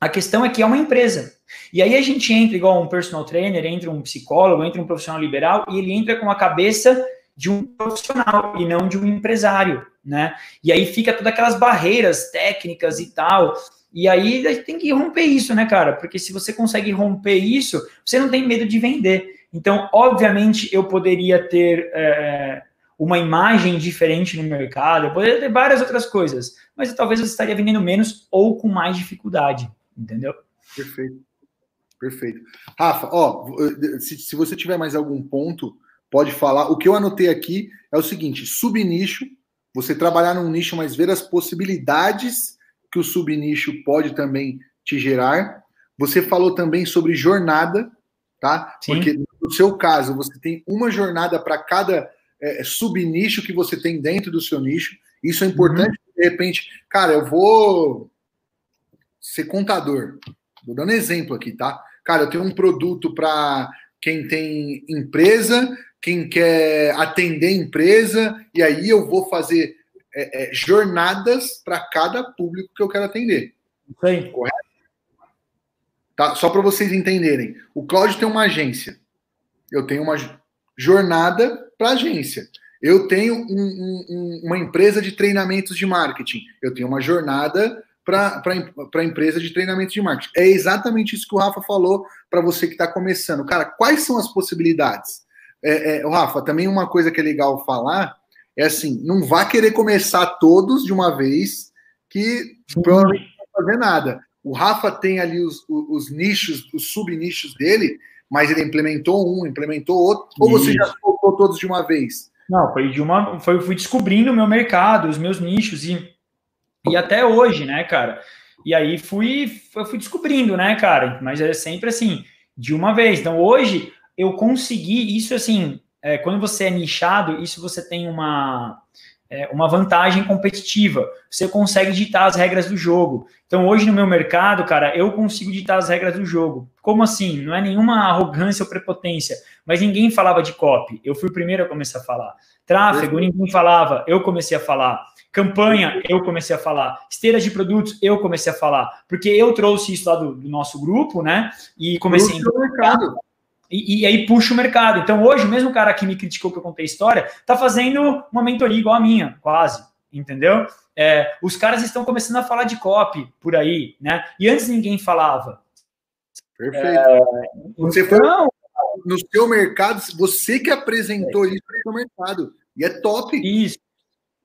a questão é que é uma empresa. E aí a gente entra igual um personal trainer, entra um psicólogo, entra um profissional liberal, e ele entra com a cabeça de um profissional e não de um empresário, né? E aí fica todas aquelas barreiras técnicas e tal. E aí a gente tem que romper isso, né, cara? Porque se você consegue romper isso, você não tem medo de vender. Então, obviamente, eu poderia ter é, uma imagem diferente no mercado, eu poderia ter várias outras coisas, mas talvez eu estaria vendendo menos ou com mais dificuldade, entendeu? Perfeito. Perfeito. Rafa, ó, se, se você tiver mais algum ponto, pode falar. O que eu anotei aqui é o seguinte: subnicho, você trabalhar num nicho, mas ver as possibilidades que o subnicho pode também te gerar. Você falou também sobre jornada, tá? Sim. Porque no seu caso, você tem uma jornada para cada é, subnicho que você tem dentro do seu nicho. Isso é importante, uhum. de repente, cara, eu vou ser contador. Vou dando exemplo aqui, tá? Cara, eu tenho um produto para quem tem empresa, quem quer atender empresa, e aí eu vou fazer é, é, jornadas para cada público que eu quero atender. Sim. Correto? Tá? Só para vocês entenderem. O Cláudio tem uma agência. Eu tenho uma jornada para agência. Eu tenho um, um, uma empresa de treinamentos de marketing. Eu tenho uma jornada para a empresa de treinamento de marketing. É exatamente isso que o Rafa falou para você que está começando. Cara, quais são as possibilidades? É, é, Rafa, também uma coisa que é legal falar é assim: não vá querer começar todos de uma vez, que provavelmente não vai fazer nada. O Rafa tem ali os, os, os nichos, os subnichos dele, mas ele implementou um, implementou outro, ou você já colocou todos de uma vez? Não, foi de uma. Foi, fui descobrindo o meu mercado, os meus nichos, e e até hoje, né, cara? E aí fui, fui descobrindo, né, cara? Mas é sempre assim, de uma vez. Então hoje eu consegui isso assim, é, quando você é nichado, isso você tem uma é, uma vantagem competitiva. Você consegue ditar as regras do jogo. Então hoje no meu mercado, cara, eu consigo ditar as regras do jogo. Como assim? Não é nenhuma arrogância ou prepotência, mas ninguém falava de copy. Eu fui o primeiro a começar a falar. Tráfego, ninguém falava, eu comecei a falar. Campanha, eu comecei a falar. Esteiras de produtos, eu comecei a falar. Porque eu trouxe isso lá do, do nosso grupo, né? E comecei a. mercado. E, e, aí puxa o mercado. Então, hoje, o mesmo cara que me criticou que eu contei a história, tá fazendo uma mentoria igual a minha, quase. Entendeu? É, os caras estão começando a falar de copy por aí, né? E antes ninguém falava. Perfeito. É, você então, foi no seu mercado, você que apresentou é. isso no seu mercado. E é top. Isso.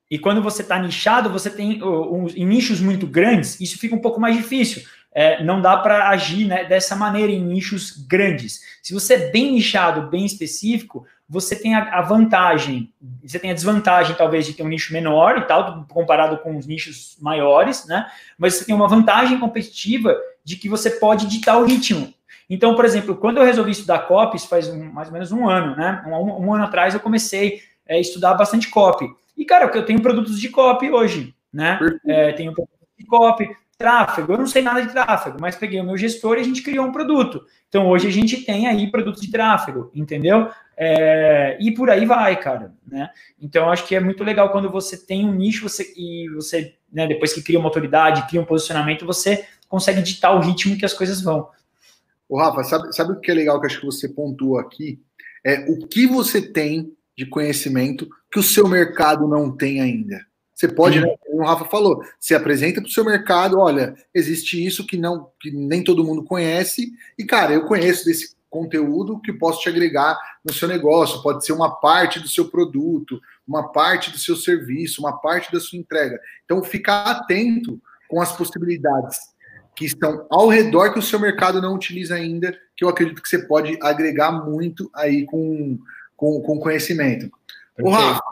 E quando você está nichado, você tem um, em nichos muito grandes, isso fica um pouco mais difícil. É, não dá para agir né, dessa maneira em nichos grandes. Se você é bem nichado, bem específico, você tem a, a, vantagem, você tem a desvantagem, talvez, de ter um nicho menor e tal, comparado com os nichos maiores, né? Mas você tem uma vantagem competitiva de que você pode ditar o ritmo. Então, por exemplo, quando eu resolvi estudar copies, faz um, mais ou menos um ano, né? Um, um ano atrás eu comecei é, a estudar bastante copy. E, cara, eu tenho produtos de copy hoje, né? É, tenho produtos de copy, tráfego, eu não sei nada de tráfego, mas peguei o meu gestor e a gente criou um produto. Então, hoje a gente tem aí produtos de tráfego, entendeu? É, e por aí vai, cara, né? Então, acho que é muito legal quando você tem um nicho você, e você, né, depois que cria uma autoridade, cria um posicionamento, você consegue ditar o ritmo que as coisas vão. O Rafa, sabe, sabe o que é legal que acho que você pontuou aqui? É o que você tem de conhecimento que o seu mercado não tem ainda. Você pode, né, como o Rafa falou, se apresenta para o seu mercado, olha, existe isso que não que nem todo mundo conhece, e cara, eu conheço desse conteúdo que posso te agregar no seu negócio, pode ser uma parte do seu produto, uma parte do seu serviço, uma parte da sua entrega. Então, ficar atento com as possibilidades que estão ao redor que o seu mercado não utiliza ainda, que eu acredito que você pode agregar muito aí com, com, com conhecimento. O Rafa,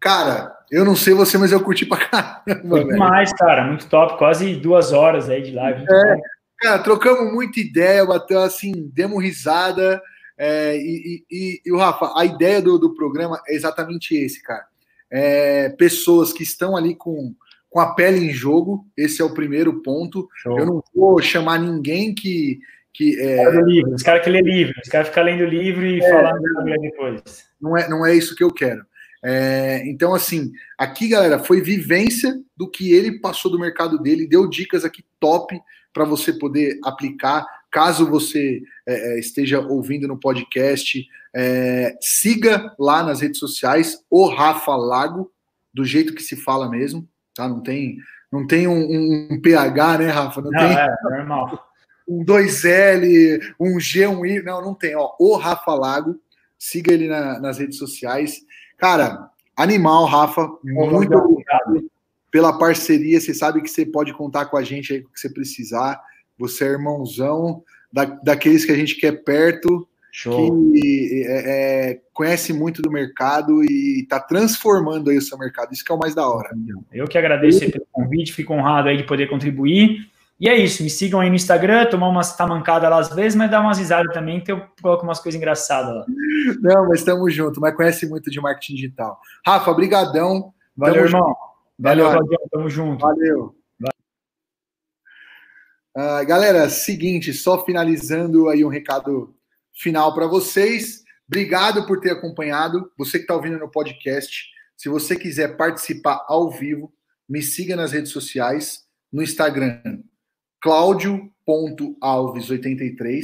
cara, eu não sei você, mas eu curti pra caramba. Muito mais, cara, muito top, quase duas horas aí de live. É, cara, trocamos muita ideia, bateu assim, demos risada. É, e, e, e, o Rafa, a ideia do, do programa é exatamente esse, cara. É, pessoas que estão ali com, com a pele em jogo, esse é o primeiro ponto. Show. Eu não vou chamar ninguém que, que é... Livro, os caras que lê livro, os caras ficam lendo livro e é, falando depois. Não é, não é isso que eu quero. É, então, assim, aqui, galera, foi vivência do que ele passou do mercado dele, deu dicas aqui top para você poder aplicar. Caso você é, é, esteja ouvindo no podcast, é, siga lá nas redes sociais o Rafa Lago, do jeito que se fala mesmo, tá? Não tem, não tem um, um, um PH, né, Rafa? Não, não tem. É, normal um 2L, um G, um I. Não, não tem. Ó, o Rafa Lago. Siga ele na, nas redes sociais. Cara, Animal, Rafa. Muito obrigado pela parceria. Você sabe que você pode contar com a gente aí o que você precisar. Você é irmãozão da, daqueles que a gente quer perto, Show. que é, é, conhece muito do mercado e está transformando aí o seu mercado. Isso que é o mais da hora. Eu que agradeço pelo convite, fico honrado aí de poder contribuir. E é isso, me sigam aí no Instagram, tomar umas tamancadas lá às vezes, mas dá umas risadas também, que eu coloco umas coisas engraçadas lá. Não, mas estamos juntos, mas conhece muito de marketing digital. Rafa, brigadão. Valeu, tamo irmão. Junto. Valeu, Claudião, tamo junto. Valeu. Uh, galera, seguinte, só finalizando aí um recado final para vocês. Obrigado por ter acompanhado. Você que está ouvindo no podcast, se você quiser participar ao vivo, me siga nas redes sociais, no Instagram, claudio.alves83,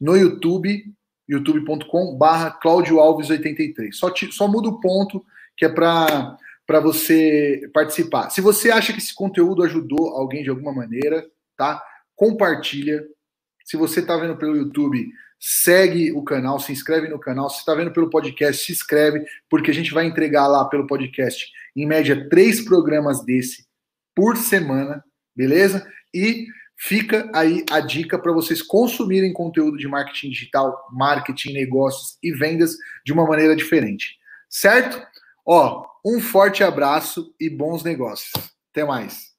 no YouTube, youtube.com barra claudioalves83. Só, só muda o ponto que é para você participar. Se você acha que esse conteúdo ajudou alguém de alguma maneira, tá? compartilha. Se você está vendo pelo YouTube, segue o canal, se inscreve no canal. Se está vendo pelo podcast, se inscreve, porque a gente vai entregar lá pelo podcast, em média, três programas desse por semana, beleza? E fica aí a dica para vocês consumirem conteúdo de marketing digital, marketing, negócios e vendas de uma maneira diferente. Certo? Ó, um forte abraço e bons negócios. Até mais.